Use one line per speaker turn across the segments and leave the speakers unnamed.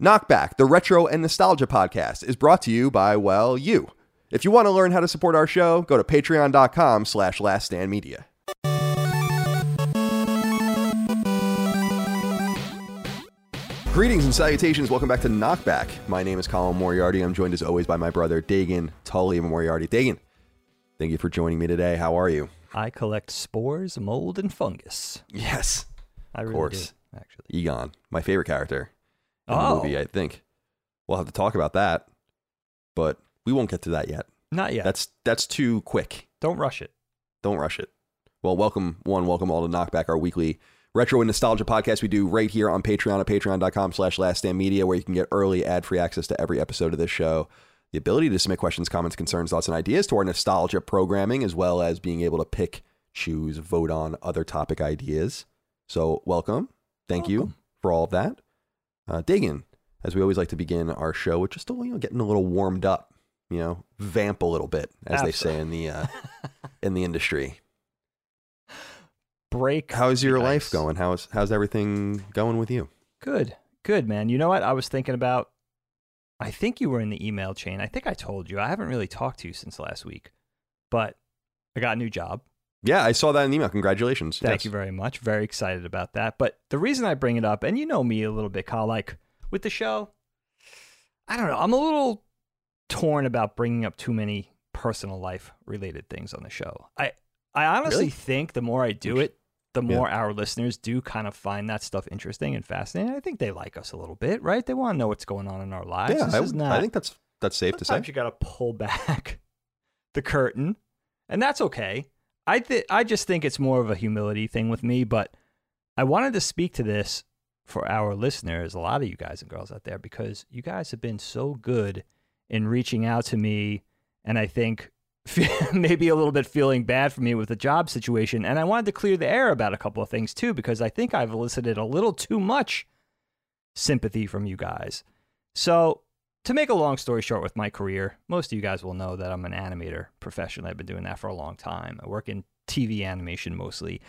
Knockback, the retro and nostalgia podcast, is brought to you by, well, you. If you want to learn how to support our show, go to patreon.com slash laststandmedia. Greetings and salutations. Welcome back to Knockback. My name is Colin Moriarty. I'm joined as always by my brother, Dagan Tully Moriarty. Dagan, thank you for joining me today. How are you?
I collect spores, mold, and fungus.
Yes,
I
of
really
course.
do, actually.
Egon, my favorite character
Oh.
movie, I think. We'll have to talk about that, but we won't get to that yet.
Not yet.
That's that's too quick.
Don't rush it.
Don't rush it. Well, welcome one, welcome all to Knockback, our weekly retro and nostalgia podcast we do right here on Patreon at patreon.com slash laststandmedia, where you can get early ad-free access to every episode of this show, the ability to submit questions, comments, concerns, thoughts, and ideas to our nostalgia programming, as well as being able to pick, choose, vote on other topic ideas. So welcome. Thank you for all of that. Uh, as we always like to begin our show with just a, you know, getting a little warmed up, you know, vamp a little bit, as they say in the uh, in the industry.
Break.
How's your life
ice.
going? How's how's everything going with you?
Good. Good, man. You know what? I was thinking about. I think you were in the email chain. I think I told you. I haven't really talked to you since last week, but I got a new job.
Yeah, I saw that in the email. Congratulations.
Thank
Yes.
you very much. Very excited about that. But the reason I bring it up, and you know me a little bit, Kyle, like with the show, I don't know. I'm a little torn about bringing up too many personal life related things on the show. I I honestly
Really?
think the more I do it, the
Yeah.
more our listeners do kind of find that stuff interesting and fascinating. I think they like us a little bit, right? They want to know what's going on in our lives.
Yeah,
this
I,
is not.
I think that's that's safe to say.
Sometimes you got to pull back the curtain, and that's okay. I th- I just think it's more of a humility thing with me, but I wanted to speak to this for our listeners, a lot of you guys and girls out there, because you guys have been so good in reaching out to me, and I think maybe a little bit feeling bad for me with the job situation, and I wanted to clear the air about a couple of things too, because I think I've elicited a little too much sympathy from you guys. So to make a long story short with my career, most of you guys will know that I'm an animator professionally. I've been doing that for a long time. I work in TV animation mostly.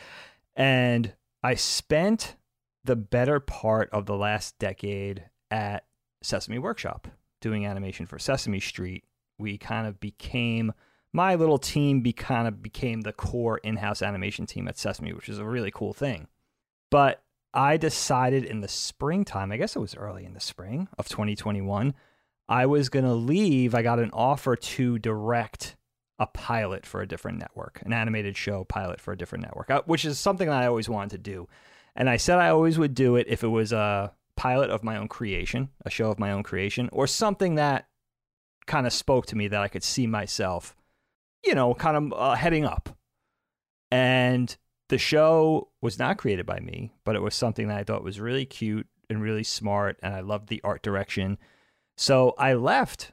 And I spent the better part of the last decade at Sesame Workshop doing animation for Sesame Street. We kind of became my little team be kind of became the core in-house animation team at Sesame, which is a really cool thing. But I decided in the springtime, I guess it was early in the spring of 2021, I was going to leave. I got an offer to direct a pilot for a different network, an animated show pilot for a different network, uh, which is something that I always wanted to do. And I said I always would do it if it was a pilot of my own creation, a show of my own creation, or something that kind of spoke to me that I could see myself, you know, kind of uh, heading up. And the show was not created by me, but it was something that I thought was really cute and really smart, and I loved the art direction. So I left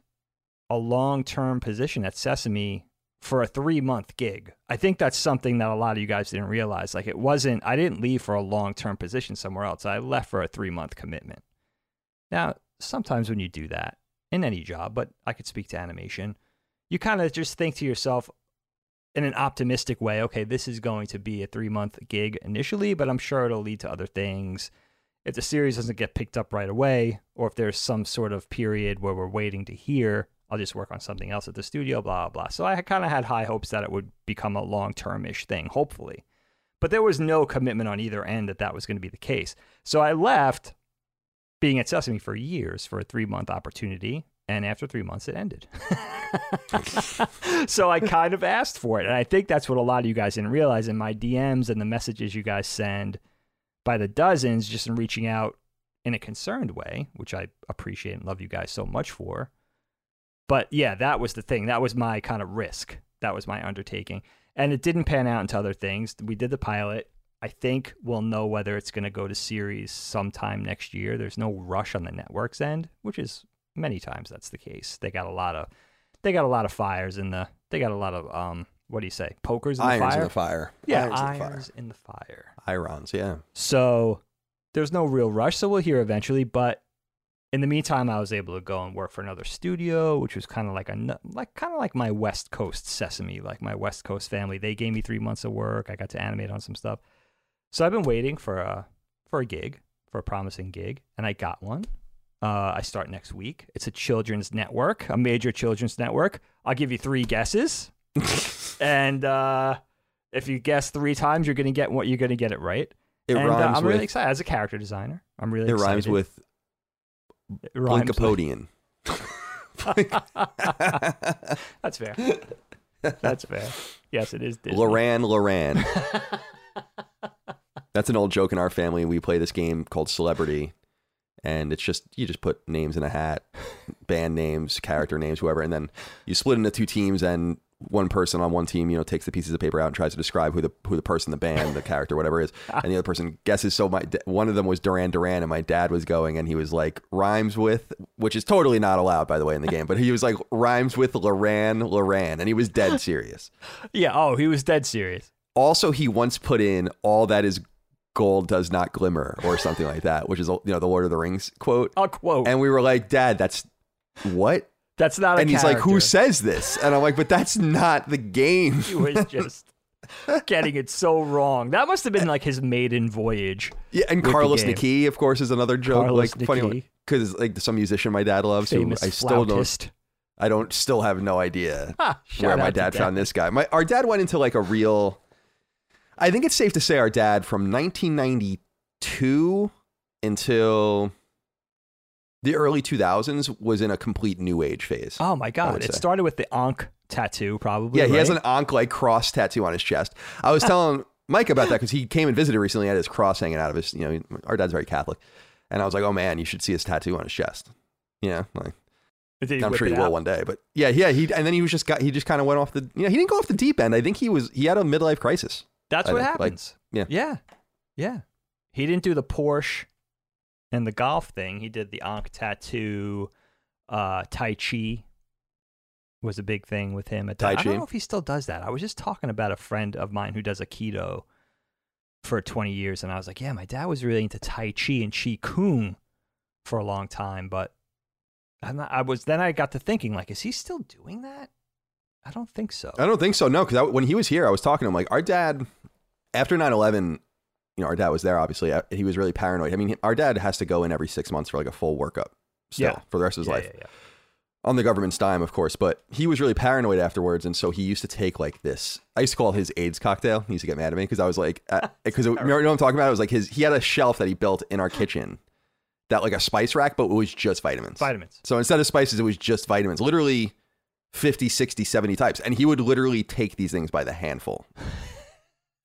a long term position at Sesame for a three month gig. I think that's something that a lot of you guys didn't realize. Like it wasn't, I didn't leave for a long term position somewhere else. I left for a three month commitment. Now, sometimes when you do that in any job, but I could speak to animation, you kind of just think to yourself in an optimistic way, okay, this is going to be a three month gig initially, but I'm sure it'll lead to other things. If the series doesn't get picked up right away, or if there's some sort of period where we're waiting to hear, I'll just work on something else at the studio, blah, blah, blah. So I kind of had high hopes that it would become a long term ish thing, hopefully. But there was no commitment on either end that that was going to be the case. So I left being at Sesame for years for a three month opportunity. And after three months, it ended. so I kind of asked for it. And I think that's what a lot of you guys didn't realize in my DMs and the messages you guys send by the dozens, just in reaching out in a concerned way, which I appreciate and love you guys so much for. But yeah, that was the thing. That was my kind of risk. That was my undertaking. And it didn't pan out into other things. We did the pilot. I think we'll know whether it's going to go to series sometime next year. There's no rush on the network's end, which is many times that's the case. They got a lot of they got a lot of fires in the they got a lot of um what do you say? Pokers in
Irons
the fire.
in the fire.
Yeah,
irons,
irons,
in the fire.
in the fire.
Irons, yeah.
So there's no real rush. So we'll hear eventually. But in the meantime, I was able to go and work for another studio, which was kind of like a like kind of like my West Coast Sesame, like my West Coast family. They gave me three months of work. I got to animate on some stuff. So I've been waiting for a for a gig, for a promising gig, and I got one. Uh, I start next week. It's a children's network, a major children's network. I'll give you three guesses, and uh, if you guess three times, you're gonna get what you're gonna get it right.
It
and uh, I'm
with
really excited as a character designer. I'm really
it
excited.
rhymes with
It rhymes with-
Blinkapodian.
That's fair. That's fair. Yes, it is Disney.
Loran Loran. That's an old joke in our family. We play this game called Celebrity, and it's just you just put names in a hat, band names, character names, whoever, and then you split into two teams, and one person on one team, you know, takes the pieces of paper out and tries to describe who the who the person, the band, the character, whatever is, and the other person guesses. So my one of them was Duran Duran, and my dad was going, and he was like rhymes with, which is totally not allowed by the way in the game, but he was like rhymes with Loran Loran, and he was dead serious.
Yeah. Oh, he was dead serious.
Also, he once put in all that is gold does not glimmer or something like that, which is you know the Lord of the Rings quote.
I'll quote.
And we were like, Dad, that's what?
That's not a
And he's like, Who says this? And I'm like, But that's not the game.
He was just getting it so wrong. That must have been like his maiden voyage.
Yeah, and Carlos. Nakai, of course, is another joke.
Carlos
like funny because like some musician my dad loves. Who
Famous
I still don't. I don't still have no idea
Ha,
where my
to
dad found this guy. My our dad went into like a real. I think it's safe to say our dad from 1992 until the early 2000s was in a complete new age phase.
Oh my god! It started with the Ankh tattoo, probably.
yeah, he has an Ankh like cross tattoo on his chest. I was telling Mike about that because he came and visited recently. He had his cross hanging out of his. You know, our dad's very Catholic, and I was like, "Oh man, you should see his tattoo on his chest." You know, like I'm
whip
sure he will
out?
one day. But yeah, yeah, he and then he was just got he just kind of went off the. You know, he didn't go off the deep end. I think he was he had a midlife crisis.
That's
I
what
think, like,
happens.
yeah.
yeah, yeah. He didn't do the Porsche and the golf thing. He did the Ankh tattoo. Uh, tai Chi was a big thing with him at.
Tai
I don't know if he still does that. I was just talking about a friend of mine who does Aikido for 20 years, and I was like, yeah, my dad was really into Tai Chi and Chi Kung for a long time, but not, I was then I got to thinking, like, is he still doing that? I don't think so.
I don't think so. No, because when he was here, I was talking to him like our dad after 9-11, You know, our dad was there. Obviously, Uh, he was really paranoid. I mean, our dad has to go in every six months for like a full workup. Still,
Yeah.
for the rest of his
Yeah,
life.
yeah, yeah.
on the government's dime, of course, but he was really paranoid afterwards, and so he used to take like this. I used to call it his AIDS cocktail. He used to get mad at me because I was like, because you know what I'm talking about? It was like his. He had a shelf that he built in our kitchen, that like a spice rack, but it was just vitamins.
Vitamins.
So instead of spices, it was just vitamins. Literally 50, 60, 70 types, and he would literally take these things by the handful.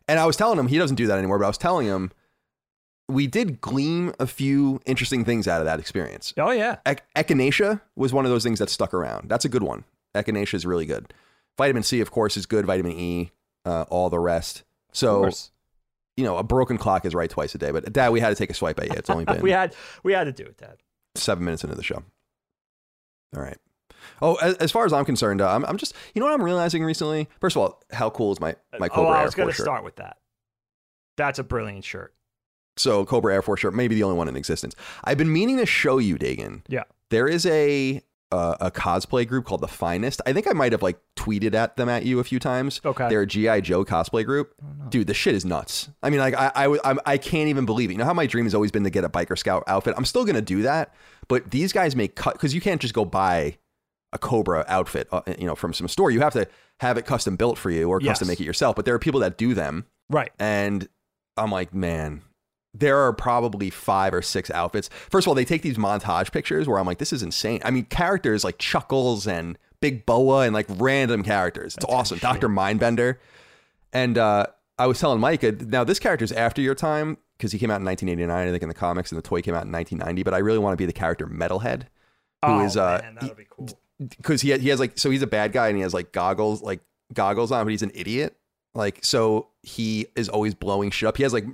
and I was telling him he doesn't do that anymore, but I was telling him we did glean a few interesting things out of that experience.
Oh yeah.
Ec- echinacea was one of those things that stuck around. That's a good one. Echinacea is really good. Vitamin C, of course, is good. Vitamin E, uh, all the rest. So you know, a broken clock is right twice a day. But Dad, we had to take a swipe at you. It's only been
we had we had to do it, Dad.
seven minutes into the show. All right. Oh, as, as far as I'm concerned, uh, I'm, I'm just you know what I'm realizing recently. First of all, how cool is my my Cobra
oh,
Cobra
I
Air
was going to start with that. That's a brilliant shirt.
So Cobra Air Force shirt, maybe the only one in existence. I've been meaning to show you, Dagan.
Yeah.
There is a uh, a cosplay group called the Finest. I think I might have like tweeted at them at you a few times.
Okay.
They're a GI Joe cosplay group. Dude, the shit is nuts. I mean, like I I, I'm- I can't even believe it. You know how my dream has always been to get a biker scout outfit. I'm still gonna do that, but these guys make cut because you can't just go buy a Cobra outfit, uh, you know, from some store. You have to have it custom built for you or custom make it yourself. But there are people that do them.
Right.
And I'm like, man, there are probably five or six outfits. First of all, they take these montage pictures where I'm like, this is insane. I mean, characters like Chuckles and Big Boa and like random characters. It's awesome. Dr. Mindbender. And uh, I was telling Mike, uh, now this character's after your time because he came out in 1989, I think, in the comics, and the toy came out in 1990. But I really want to be the character Metalhead. Who
oh,
is, uh,
man, that would be cool.
Because he he has like so he's a bad guy and he has like goggles like goggles on, but he's an idiot. Like so he is always blowing shit up. He has like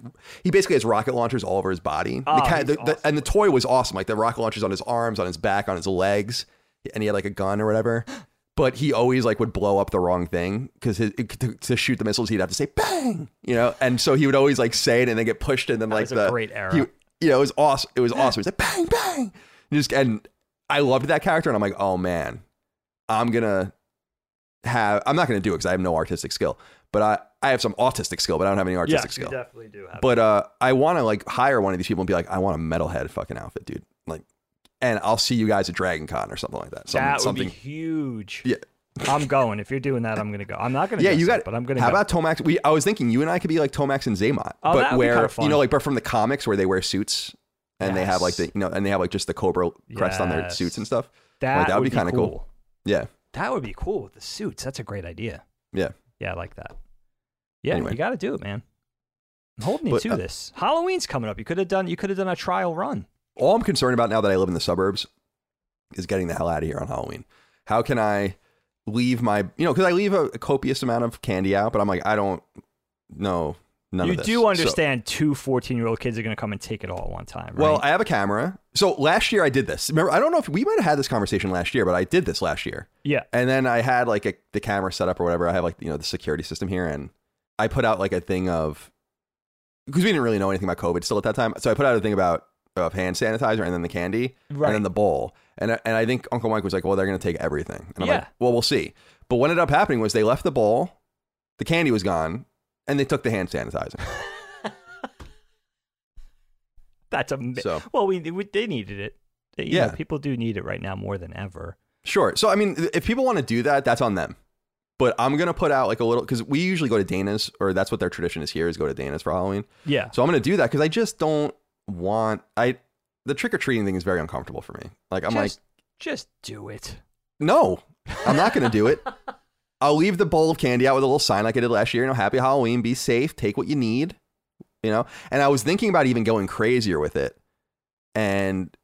he basically has rocket launchers all over his body.
Oh,
the, ca-
he's
the, the- and the toy was awesome. Like the rocket launchers on his arms, on his back, on his legs, and he had like a gun or whatever. But he always like would blow up the wrong thing because to, to shoot the missiles he'd have to say bang, you know. And so he would always like say it and then get pushed and then like
was a
the
great era.
He, you know, it was awesome. It was awesome. He was like bang bang. And just and I loved that character and I'm like, oh man, I'm gonna have. I'm not gonna do it because I have no artistic skill, but I I have some autistic skill, but I don't have any artistic
yes,
skill.
definitely do have.
But uh, I want to like hire one of these people and be like, I want a metalhead fucking outfit, dude. Like, and I'll see you guys at Dragon Con or something like that. Some,
that would
something.
be huge.
Yeah.
I'm going. If you're doing that, I'm gonna go. I'm not gonna.
yeah, you got.
But I'm gonna.
How
go.
about Tomax? We I was thinking you and I could be like Tomax and Xamot,
Oh,
but
that would be
where you know, like, but from the comics where they wear suits and they have like the
Yes.
you know, and they have like just the Cobra crest on their suits and stuff.
that?
like, that would
would
be kinda cool. Yeah,
That would be cool with the suits. That's a great idea.
yeah.
Yeah, I like that. Yeah,
Anyway.
you got to do it, man. I'm holding you
But,
to
uh,
this. Halloween's coming up. You could have done. You could have done a trial run.
all I'm concerned about now that I live in the suburbs is getting the hell out of here on Halloween. How can I leave my, you know, because I leave a, a copious amount of candy out, but I'm like, I don't know none
you do
So-
understand two 14 year old kids are going to come and take it all at one time, right?
well, I have a camera. So last year I did this. Remember, I don't know if we might have had this conversation last year, but I did this last year.
yeah.
And then I had like a, the camera set up or whatever. I have like, you know, the security system here. And I put out like a thing of, because we didn't really know anything about COVID still at that time. So I put out a thing about of hand sanitizer and then the candy
Right.
and then the bowl. And, I- and I think Uncle Mike was like, well, they're going to take everything. And I'm like,
Yeah.
well, we'll see. But what ended up happening was they left the bowl, the candy was gone, and they took the hand sanitizer.
That's a
So-
well. We, we they needed it. You
Yeah.
know, people do need it right now more than ever.
Sure. So I mean, if people want to do that, that's on them. But I'm gonna put out like a little because we usually go to Dana's, or that's what their tradition is here is go to Dana's for Halloween.
Yeah.
So I'm gonna do that because I just don't want I the trick or treating thing is very uncomfortable for me. Like I'm
just,
like,
just do it.
no, I'm not gonna do it. I'll leave the bowl of candy out with a little sign like I did last year. You know, happy Halloween, be safe, take what you need. You know, and I was thinking about even going crazier with it, and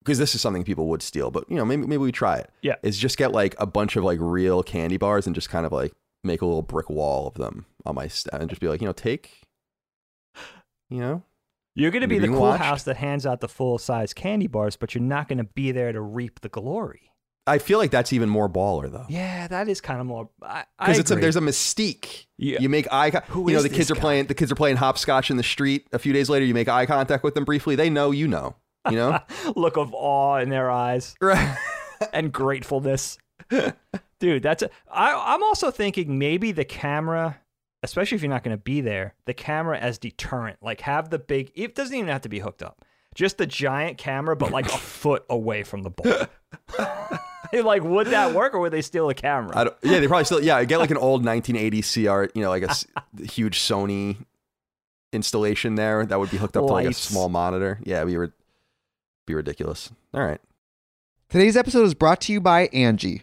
because this is something people would steal, but you know, maybe maybe we try it.
Yeah.
is just get like a bunch of like real candy bars and just kind of like make a little brick wall of them on my stand and just be like, you know, take, you know,
You're going to be the cool
watched.
house that hands out the full size candy bars, but you're not going to be there to reap the glory.
I feel like that's even more baller though.
Yeah, that is kind of more.
Because it's a, there's a mystique.
Yeah.
You make eye. Con-
Who
you know the kids are playing. The kids are playing hopscotch in the street. A few days later, you make eye contact with them briefly. They know you know. You know.
look of awe in their eyes
right.
and gratefulness. Dude, that's a, I, I'm also thinking maybe the camera, especially if you're not going to be there, the camera as deterrent. Like have the big. It doesn't even have to be hooked up. Just the giant camera, but like a foot away from the ball. like, would that work, or would they steal a camera?
I don't, yeah, they probably still. Yeah, get like an old 1980 CR. You know, like a huge Sony installation there that would be hooked up to like a small monitor. Yeah, we would be ridiculous. All right.
Today's episode is brought to you by Angie.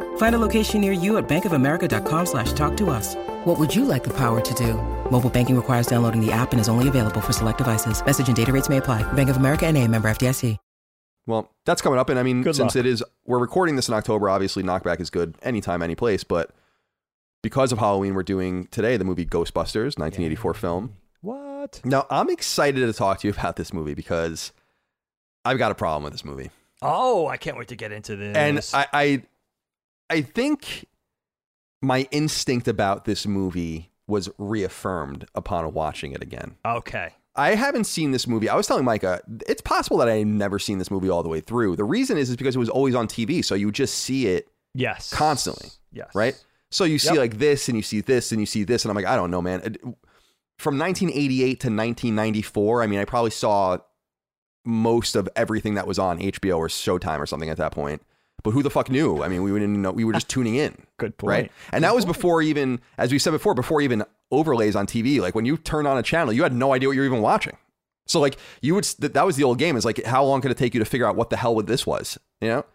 Find a location near you at bankofamerica.com slash talk to us. What would you like the power to do? Mobile banking requires downloading the app and is only available for select devices. Message and data rates may apply. Bank of America and a member FDIC.
Well, that's coming up, and I mean,
Good
since
luck.
it is, we're recording this in October. Obviously, Knockback is good anytime, any place. But because of Halloween, we're doing today the movie Ghostbusters, 1984 film.
What?
Now, I'm excited to talk to you about this movie because I've got a problem with this movie,
Oh, I can't wait to get into this.
and I, I, I think my instinct about this movie was reaffirmed upon watching it again.
okay.
I haven't seen this movie. I was telling Micah, it's possible that I never seen this movie all the way through. The reason is is because it was always on TV, so you just see it
Yes.
Constantly.
Yes.
right? So you see
Yep.
like this and you see this and you see this and I'm like, I don't know, man. From 1988 to 1994, I mean, I probably saw most of everything that was on HBO or Showtime or something at that point. But who the fuck knew? I mean, we didn't know. We were just tuning in.
Good point.
Right. And that was before even, as we said before, before even overlays on TV. Like when you turn on a channel, you had no idea what you were even watching. So like you would, that was the old game. Is like, how long could it take you to figure out what the hell what this was? You know,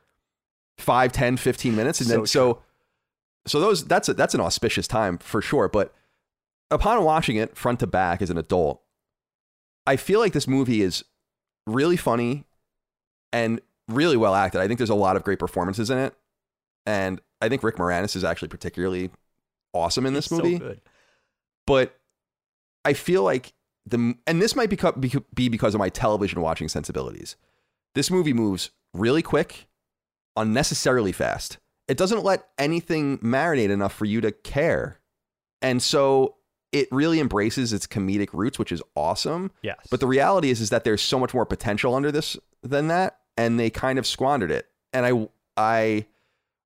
five, 10, 15 minutes. And
So
then, so, so those, that's a, that's an auspicious time for sure. But upon watching it front to back as an adult, I feel like this movie is really funny and really well acted. I think there's a lot of great performances in it. And I think Rick Moranis is actually particularly awesome in this
So
movie.
good.
But I feel like the and this might be because of my television watching sensibilities. This movie moves really quick, unnecessarily fast. It doesn't let anything marinate enough for you to care. And so it really embraces its comedic roots, which is awesome.
Yes.
But the reality is, is that there's so much more potential under this than that, and they kind of squandered it. And I, I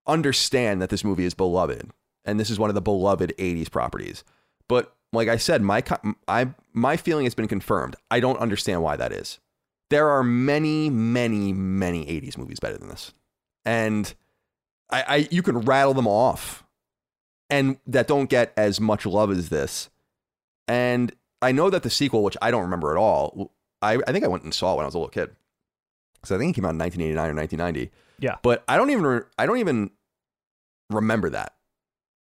understand that this movie is beloved, and this is one of the beloved '80s properties. But like I said, my I my feeling has been confirmed. I don't understand why that is. There are many, many, many '80s movies better than this, and I, I you can rattle them off, and that don't get as much love as this. And I know that the sequel, which I don't remember at all, I, I think I went and saw it when I was a little kid. So I think it came out in 1989 or 1990.
Yeah.
But I don't even re- I don't even remember that.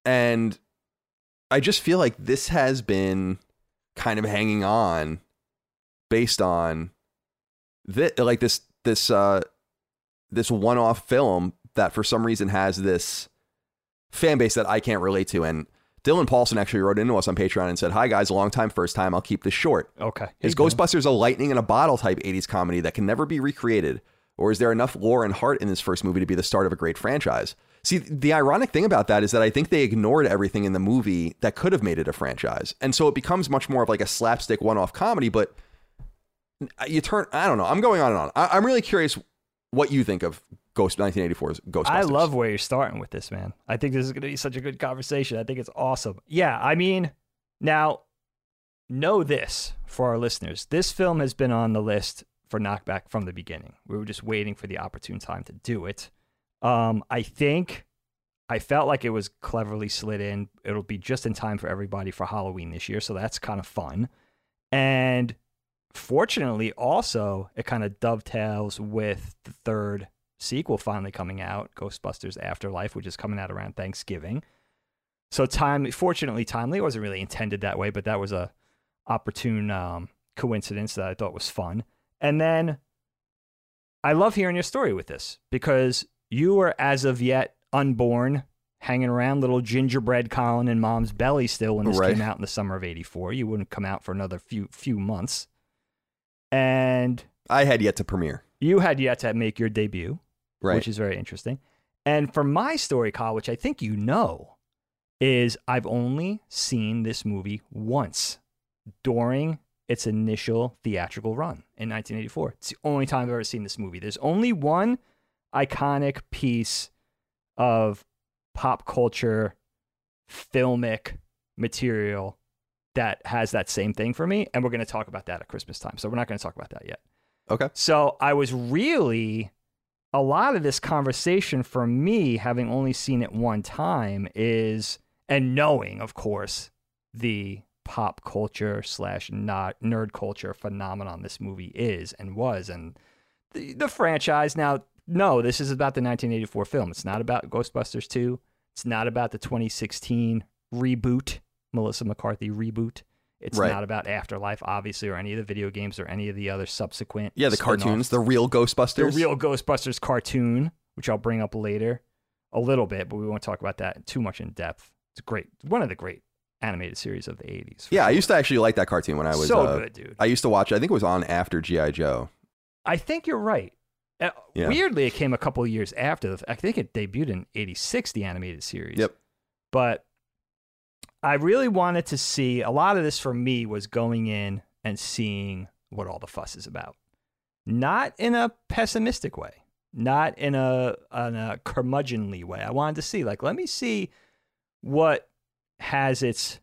And I just feel like this has been kind of hanging on based on this, like this this uh this one-off film that for some reason has this fan base that I can't relate to and Dylan Paulson actually wrote into us on Patreon and said, "Hi guys, a long time, first time. I'll keep this short.
Okay.
Is. Ghostbusters a lightning in a bottle type 80s comedy that can never be recreated? Or is there enough lore and heart in this first movie to be the start of a great franchise? See, the ironic thing about that is that I think they ignored everything in the movie that could have made it a franchise. And so it becomes much more of like a slapstick one off comedy, but you turn, I don't know, I'm going on and on. I, I'm really curious what you think of Ghost 1984's Ghostbusters.
I love where you're starting with this, man. I think this is going to be such a good conversation. I think it's awesome. Yeah, I mean, now know this for our listeners. This film has been on the list for knockback from the beginning. We were just waiting for the opportune time to do it. Um, I think I felt like it was cleverly slid in. It'll be just in time for everybody for Halloween this year, so that's kind of fun. And fortunately, also, it kind of dovetails with the third sequel finally coming out, Ghostbusters Afterlife, which is coming out around Thanksgiving. So time, fortunately, timely. It wasn't really intended that way, but that was a opportune um, coincidence that I thought was fun. And then I love hearing your story with this because you were as of yet unborn, hanging around little gingerbread Colin in mom's belly still when this
Right.
came out in the summer of '84. You wouldn't come out for another few few months, and
I had yet to premiere.
you had yet to make your debut,
Right.
which is very interesting. And for my story, Kyle, which I think you know, is I've only seen this movie once during its initial theatrical run in 1984. It's the only time I've ever seen this movie. There's only one iconic piece of pop culture, filmic material that has that same thing for me. And we're going to talk about that at Christmas time. So we're not going to talk about that yet.
okay.
So I was really a lot of this conversation for me, having only seen it one time, is and knowing, of course, the pop culture slash not nerd culture phenomenon this movie is and was, and the, the franchise. Now, no, this is about the 1984 film. It's not about Ghostbusters 2. It's not about the 2016 reboot, Melissa McCarthy reboot. It's
Right.
not about Afterlife, obviously, or any of the video games or any of the other subsequent.
Yeah, the
spin-offs.
cartoons, the real Ghostbusters.
the real Ghostbusters cartoon, which I'll bring up later a little bit, but we won't talk about that too much in depth. It's great, one of the great animated series of the 80s. for
Yeah, I used to actually like that cartoon when I was
so
uh,
good, dude.
I used to watch. It. I think it was on after GI Joe.
I think you're right. Uh,
Yeah.
Weirdly, it came a couple of years after. The, I think it debuted in '86, the animated series.
Yep.
But I really wanted to see a lot of this for me was going in and seeing what all the fuss is about, not in a pessimistic way, not in a in a curmudgeonly way. I wanted to see like let me see what has its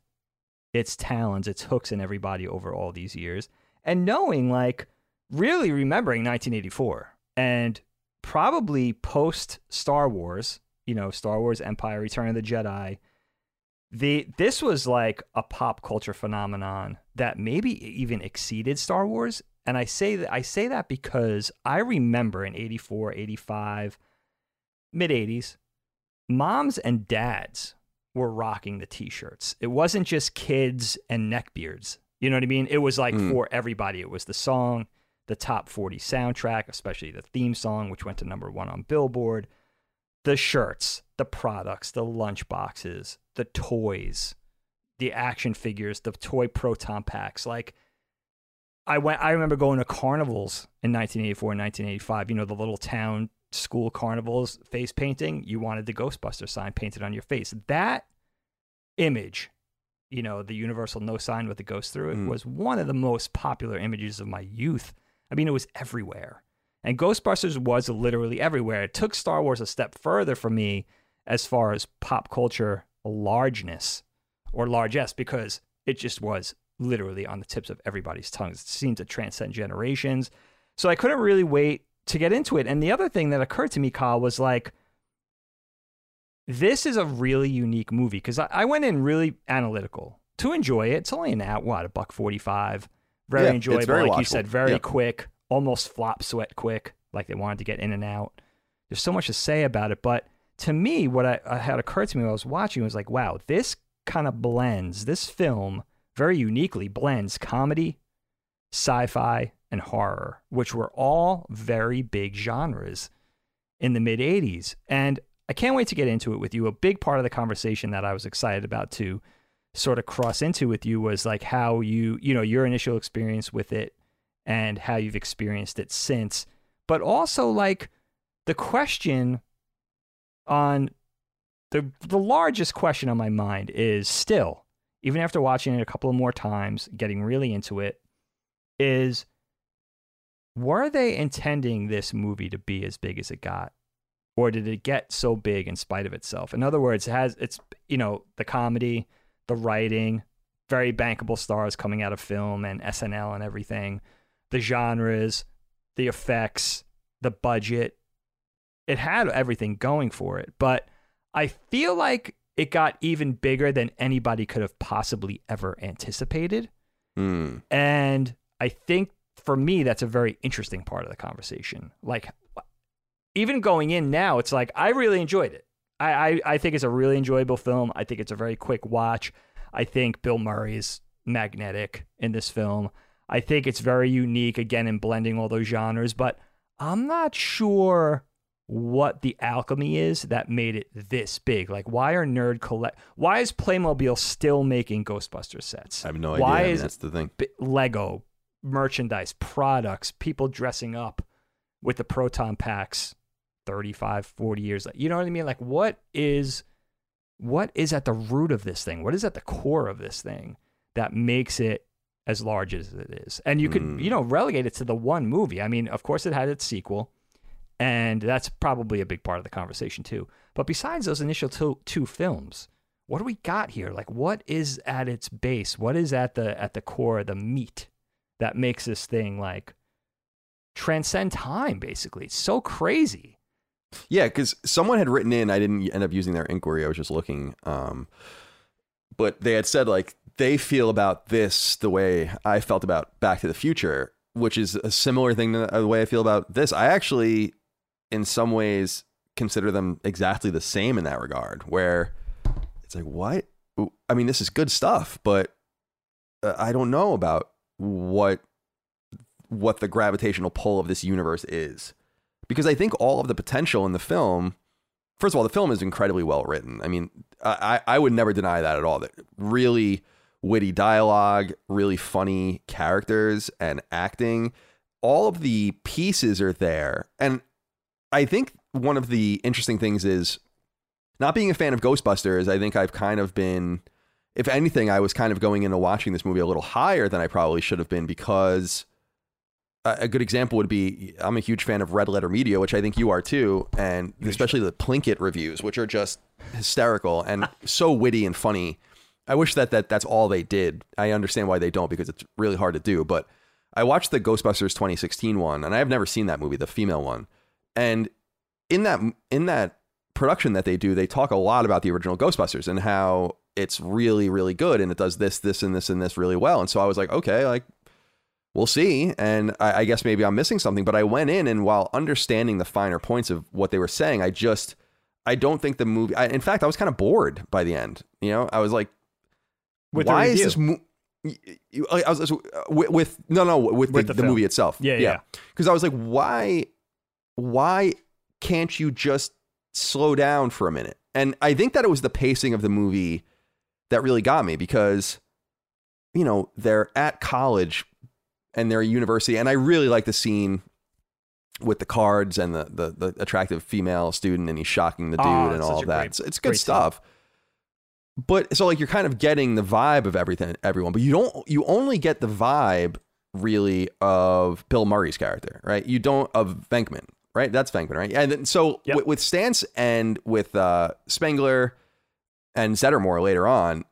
its talons, its hooks in everybody over all these years, and knowing like really remembering 1984 and probably post Star Wars, you know, Star Wars Empire, Return of the Jedi. The this was like a pop culture phenomenon that maybe even exceeded Star Wars. And I say that I say that because I remember in 84, 85, mid 80s, moms and dads were rocking the t-shirts. It wasn't just kids and neckbeards. You know what I mean? It was like
Mm.
for everybody. It was the song, the top 40 soundtrack, especially the theme song, which went to number one on Billboard, the shirts, the products, the lunch boxes, the toys, the action figures, the toy proton packs. Like I went I remember going to carnivals in 1984 and 1985, you know, the little town school carnivals face painting, you wanted the Ghostbuster sign painted on your face. That image, you know, the universal no sign with the ghost through it
Mm.
was one of the most popular images of my youth. I mean, it was everywhere. And Ghostbusters was literally everywhere. It took Star Wars a step further for me as far as pop culture largeness or largesse because it just was literally on the tips of everybody's tongues. It seemed to transcend generations. So I couldn't really wait to get into it. And the other thing that occurred to me, Kyle, was like, this is a really unique movie because I, I went in really analytical to enjoy it. It's only an hour, what, a buck 45. Very
Yeah,
enjoyable.
very
like you said, very
Yeah.
quick, almost flop sweat quick, like they wanted to get in and out. There's so much to say about it. But to me, what I, I had occurred to me while I was watching was like, wow, this kind of blends, this film very uniquely blends comedy, sci fi, and horror, which were all very big genres in the mid 80s. And I can't wait to get into it with you. A big part of the conversation that I was excited about to sort of cross into with you was like how you, you know, your initial experience with it and how you've experienced it since, but also like the question on the the largest question on my mind is still even after watching it a couple of more times, getting really into it, is were they intending this movie to be as big as it got? Or did it get so big in spite of itself? In other words, it has it's you know, the comedy, the writing, very bankable stars coming out of film and SNL and everything, the genres, the effects, the budget. It had everything going for it, but I feel like it got even bigger than anybody could have possibly ever anticipated.
Hmm.
And I think for me, that's a very interesting part of the conversation. Like, even going in now, it's like I really enjoyed it. I, I, I think it's a really enjoyable film. I think it's a very quick watch. I think Bill Murray is magnetic in this film. I think it's very unique, again, in blending all those genres, but I'm not sure what the alchemy is that made it this big. Like, why are nerd collect? Why is Playmobil still making Ghostbuster sets?
I have no idea.
Why
I mean,
is
that's the thing.
Lego merchandise, products, people dressing up with the proton packs 35, 40 years later. You know what I mean? Like what is what is at the root of this thing? What is at the core of this thing that makes it as large as it is? And you could,
Mm.
you know, relegate it to the one movie. I mean, of course it had its sequel, and that's probably a big part of the conversation too. But besides those initial two, two films, what do we got here? Like what is at its base? What is at the at the core, the meat that makes this thing like transcend time basically? It's so crazy.
Yeah, because someone had written in. I didn't end up using their inquiry. I was just looking. Um, but they had said like they feel about this the way I felt about Back to the Future, which is a similar thing to the way I feel about this. I actually, in some ways, consider them exactly the same in that regard. Where it's like, what? I mean, this is good stuff, but uh, I don't know about what what the gravitational pull of this universe is because I think all of the potential in the film. First of all, the film is incredibly well written. I mean, I, I would never deny that at all. That really witty dialogue, really funny characters and acting. All of the pieces are there. And I think one of the interesting things is not being a fan of Ghostbusters. I think I've kind of been, if anything, I was kind of going into watching this movie a little higher than I probably should have been because a good example would be I'm a huge fan of Red Letter Media, which I think you are too, and especially the Plinkett reviews, which are just hysterical and so witty and funny. I wish that, that that's all they did. I understand why they don't because it's really hard to do. But I watched the Ghostbusters 2016 one, and I have never seen that movie, the female one. And in that in that production that they do, they talk a lot about the original Ghostbusters and how it's really really good and it does this this and this and this really well. And so I was like, okay, like we'll see. And I, I guess maybe I'm missing something. But I went in and while understanding the finer points of what they were saying, I just I don't think the movie. I, in fact, I was kind of bored by the end. You know, I was like,
With the
why is this? Mo- I was, I was- with, with no no with,
With
the,
the
the movie itself.
Yeah, yeah.
Because I was like, why why can't you just slow down for a minute? And I think that it was the pacing of the movie that really got me because you know they're at college and they're at university, and I really like the scene with the cards and the the, the attractive female student, and he's shocking the ah, dude
Oh,
and all
a
that.
great-
it's, it's good
stuff. scene.
But so like you're kind of getting the vibe of everything, everyone, but you don't. You only get the vibe really of Bill Murray's character, right? You don't of Venkman, right? That's Venkman, right? And then, so
Yep.
with, with Stantz and with uh, Spengler and Zeddemore later on,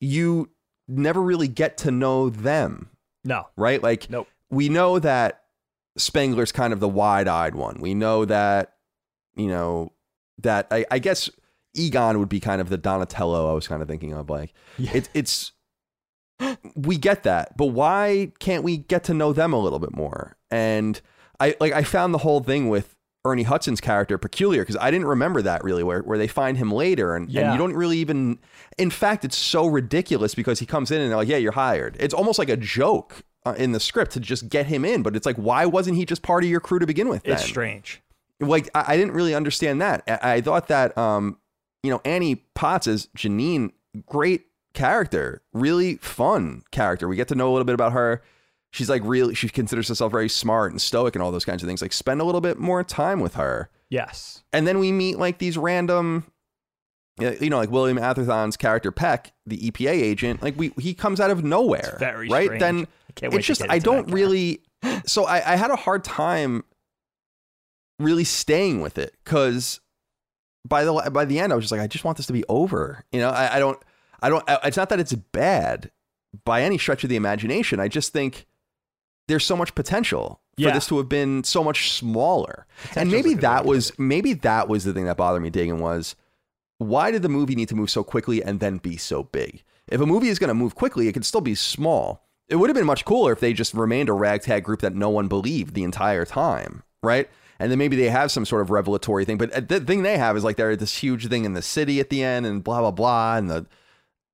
you never really get to know them,
No.
right? Like
Nope.
we know that Spengler's kind of the wide-eyed one. We know that, you know, that I, I guess Egon would be kind of the Donatello I was kind of thinking of. Like
Yeah.
it, it's we get that, but why can't we get to know them a little bit more? And I like I found the whole thing with Ernie Hudson's character peculiar because I didn't remember that really where, where they find him later and, and you don't really even in fact it's so ridiculous because he comes in and they're like yeah you're hired it's almost like a joke uh, in the script to just get him in but it's like why wasn't he just part of your crew to begin with
It's strange.
like I, I didn't really understand that. I, I thought that um, you know, Annie Potts as Janine, great character, really fun character. We get to know a little bit about her. She's like really she considers herself very smart and stoic and all those kinds of things. Like spend a little bit more time with her.
Yes.
And then we meet like these random you know, like William Atherton's character Peck, the EPA agent, like we he comes out of nowhere.
very
right?
strange.
Then
I can't wait
it's just I don't really so I, I had a hard time really staying with it because by the by the end I was just like I just want this to be over. You know, I, I don't I don't. It's not that it's bad by any stretch of the imagination. I just think there's so much potential for
Yeah.
this to have been so much smaller. and maybe
a good way
that was maybe that was the thing that bothered me Dagan was why did the movie need to move so quickly and then be so big? If a movie is going to move quickly, it can still be small. It would have been much cooler if they just remained a ragtag group that no one believed the entire time, right? And then maybe they have some sort of revelatory thing. But uh, the thing they have is like they're this huge thing in the city at the end and blah, blah, blah. And the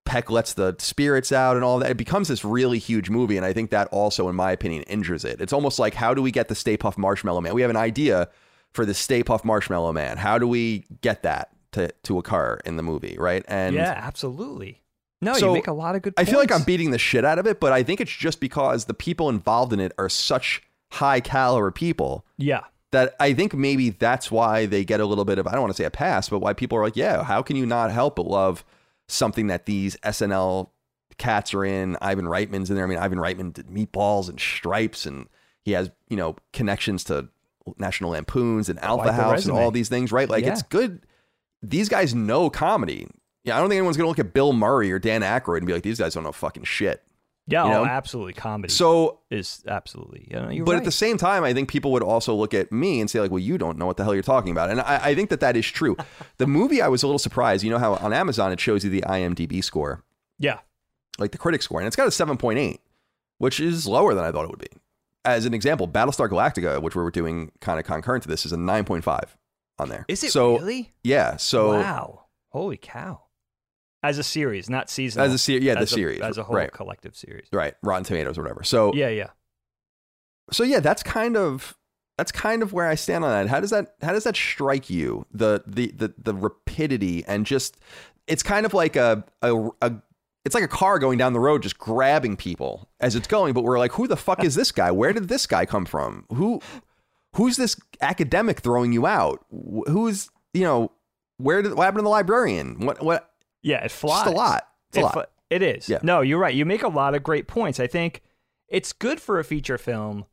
Peck lets the spirits out and all that. It becomes this really huge movie. And I think that also, in my opinion, injures it. It's almost like how do we get the Stay Puft Marshmallow Man? We have an idea for the Stay Puft Marshmallow Man. How do we get that to, to occur in the movie, right? And
yeah, absolutely. No,
So,
you make a lot of good. Points.
I feel like I'm beating the shit out of it, but I think it's just because the people involved in it are such high caliber people
Yeah,
that I think maybe that's why they get a little bit of I don't want to say a pass, but why people are like, yeah, how can you not help but love something that these SNL cats are in? Ivan Reitman's in there. I mean, Ivan Reitman did Meatballs and Stripes, and he has you know connections to National Lampoons and Alpha
like
House and all these things, right? Like
Yeah.
it's good. These guys know comedy. Yeah, I don't think anyone's gonna look at Bill Murray or Dan Aykroyd and be like, these guys don't know fucking shit.
Yeah,
You
oh, absolutely. Comedy
So
is absolutely. You know,
but
right.
at the same time, I think people would also look at me and say, like, well, you don't know what the hell you're talking about. And I, I think that that is true. the movie, I was a little surprised. You know how on Amazon it shows you the IMDb score,
yeah,
like the critic score, and it's got a 7.8, which is lower than I thought it would be. As an example, Battlestar Galactica, which we were doing kind of concurrent to this, is a 9.5 on there.
is it
so,
really?
Yeah. So
wow, holy cow! As a series, not seasonal.
as a series, yeah, the
as a,
series,
as a whole
right,
collective series.
right, Rotten Tomatoes or whatever. So
Yeah, yeah.
so yeah, that's kind of that's kind of where I stand on that. How does that how does that strike you? The the the the rapidity and just it's kind of like a a, a it's like a car going down the road just grabbing people as it's going, but we're like, who the fuck is this guy? Where did this guy come from? Who who's this academic throwing you out? Who's you know where did what happened to the librarian? What what?
Yeah, it flies.
Just a lot. It's a
It
lot.
fl- it is.
Yeah.
No, you're right. You make a lot of great points. I think it's good for a feature film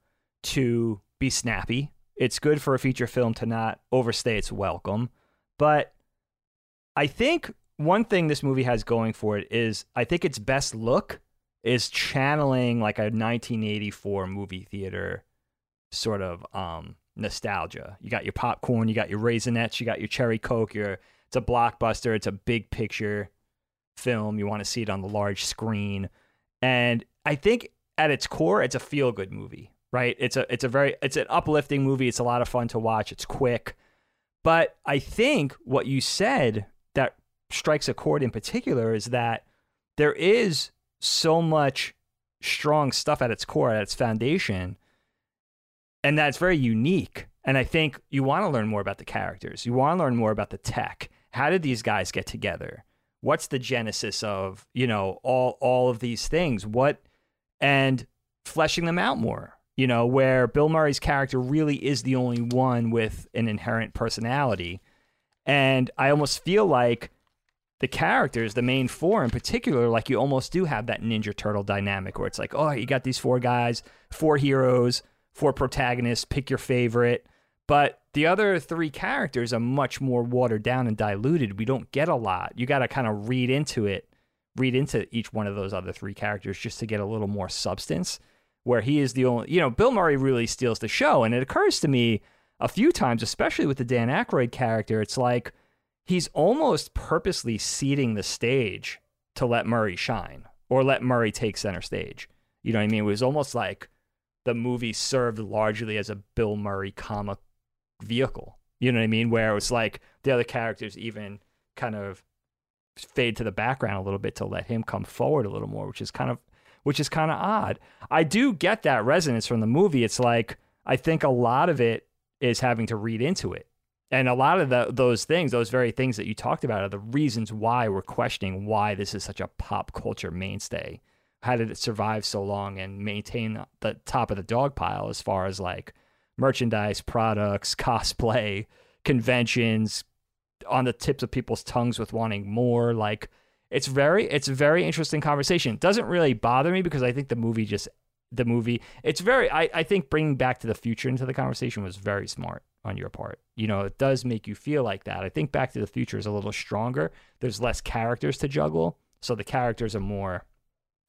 to be snappy. It's good for a feature film to not overstay its welcome. But I think one thing this movie has going for it is I think its best look is channeling like a 1984 movie theater sort of um, nostalgia. You got your popcorn, you got your raisinets, you got your cherry coke. Your it's a blockbuster. It's a big picture film. You want to see it on the large screen, and I think at its core, it's a feel good movie. Right? It's a it's a very it's an uplifting movie. It's a lot of fun to watch. It's quick, but I think what you said that strikes a chord in particular is that there is so much strong stuff at its core, at its foundation, and that's very unique. And I think you want to learn more about the characters. You want to learn more about the tech. How did these guys get together? What's the genesis of, you know, all all of these things? What and fleshing them out more. You know, where Bill Murray's character really is the only one with an inherent personality. And I almost feel like the characters, the main four in particular, like you almost do have that Ninja Turtle dynamic where it's like, oh, you got these four guys, four heroes, four protagonists, pick your favorite. But the other three characters are much more watered down and diluted. We don't get a lot. You got to kind of read into it, read into each one of those other three characters just to get a little more substance. Where he is the only, you know, Bill Murray really steals the show. And it occurs to me a few times, especially with the Dan Aykroyd character, it's like, he's almost purposely ceding the stage to let Murray shine or let Murray take center stage. You know what I mean? It was almost like the movie served largely as a Bill Murray comic vehicle. You know what I mean? Where it was like the other characters even kind of fade to the background a little bit to let him come forward a little more, which is kind of which is kind of odd. I do get that resonance from the movie. It's like I think a lot of it is having to read into it. And a lot of the, those things, those very things that you talked about, are the reasons why we're questioning why this is such a pop culture mainstay. How did it survive so long and maintain the top of the dog pile as far as like merchandise, products, cosplay, conventions, on the tips of people's tongues with wanting more? Like, it's very, it's a very interesting conversation. It doesn't really bother me because I think the movie just the movie. It's very. I, I think bringing Back to the Future into the conversation was very smart on your part. You know, it does make you feel like that. I think Back to the Future is a little stronger. There's less characters to juggle, so the characters are more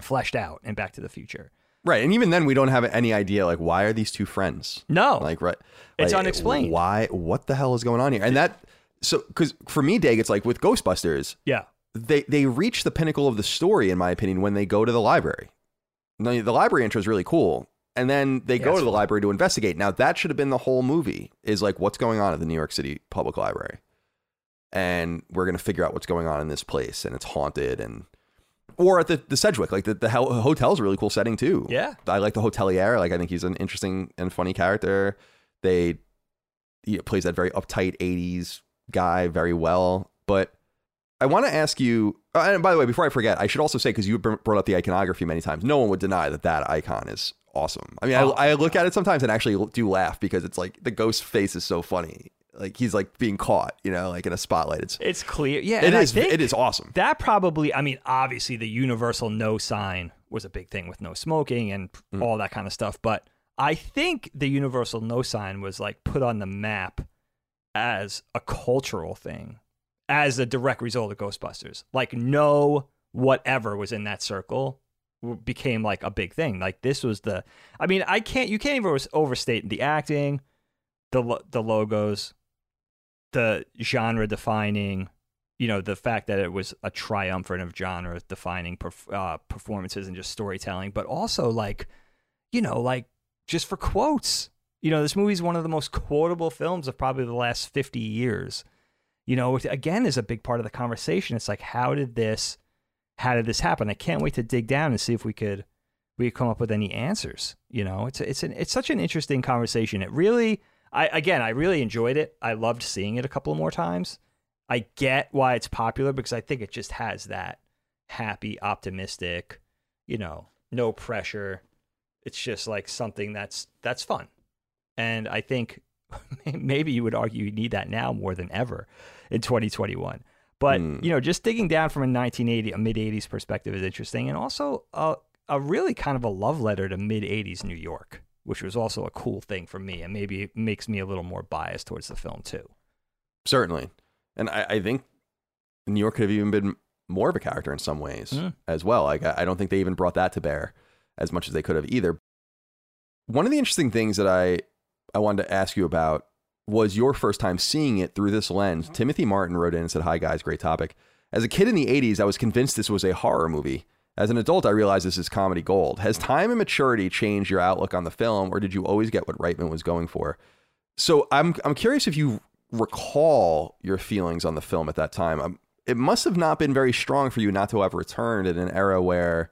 fleshed out in Back to the Future.
Right, and even then, we don't have any idea like why are these two friends?
No,
Like, right?
It's
like,
unexplained.
Why? What the hell is going on here? And that so because for me, Dag, it's like with Ghostbusters,
yeah,
they they reach the pinnacle of the story, in my opinion, when they go to the library. Now, the library intro is really cool, and then they
Yeah,
go to the
fun.
library to investigate. Now, that should have been the whole movie. Is like what's going on at the New York City Public Library, and we're gonna figure out what's going on in this place, and it's haunted, and or at the the Sedgewick, like the the hotel's a really cool setting too.
yeah.
I like the hotelier. Like I think he's an interesting and funny character. They he plays that very uptight '80s guy very well. But I want to ask you. uh, And by the way, before I forget, I should also say because you brought up the iconography many times. No one would deny that that icon is awesome. I mean,
Oh,
I, I look at it sometimes and actually do laugh because it's like the ghost face is so funny. Like he's like being caught, you know, like in a spotlight. It's
It's clear. Yeah,
it is it is awesome.
That probably. I mean, obviously, the universal no sign was a big thing with no smoking and
Mm.
all that kind of stuff. But I think the universal no sign was like put on the map as a cultural thing, as a direct result of Ghostbusters. Like no whatever was in that circle became like a big thing. Like this was the. I mean, I can't. You can't even overstate the acting, the lo- the logos, the genre defining. You know, the fact that it was a triumvirate of genre defining perf- uh, performances and just storytelling, but also like, you know, like just for quotes. You know, this movie's one of the most quotable films of probably the last 50 years. You know, which again is a big part of the conversation. It's like, how did this, how did this happen? I can't wait to dig down and see if we could, we could come up with any answers. You know, it's it's an it's such an interesting conversation. It really, I again, I really enjoyed it. I loved seeing it a couple more times. I get why it's popular because I think it just has that happy, optimistic, you know, no pressure. It's just like something that's that's fun. And I think maybe you would argue you need that now more than ever in 2021. But
Hmm.
you know, just digging down from a 1980, a mid 80s perspective is interesting, and also a, a really kind of a love letter to mid 80s New York, which was also a cool thing for me, and maybe it makes me a little more biased towards the film too.
Certainly. And I, I think New York could have even been more of a character in some ways
Mm.
as well. Like I I don't think they even brought that to bear as much as they could have either. One of the interesting things that I I wanted to ask you about was your first time seeing it through this lens. Timothy Martin wrote in and said, "Hi guys, great topic. As a kid in the 80s, I was convinced this was a horror movie. As an adult, I realize this is comedy gold. Has time and maturity changed your outlook on the film or did you always get what Reitman was going for?" So I'm I'm curious if you recall your feelings on the film at that time. Um, it must have not been very strong for you not to have returned in an era where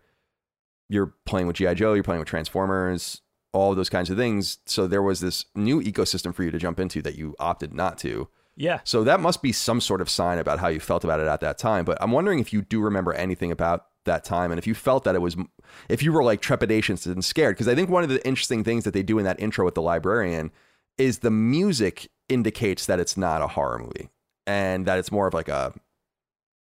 you're playing with GI Joe, you're playing with Transformers, all of those kinds of things. So there was this new ecosystem for you to jump into that you opted not to.
Yeah.
So that must be some sort of sign about how you felt about it at that time. But I'm wondering if you do remember anything about that time and if you felt that it was, if you were like trepidatious and scared. Because I think one of the interesting things that they do in that intro with the librarian is the music indicates that it's not a horror movie and that it's more of like a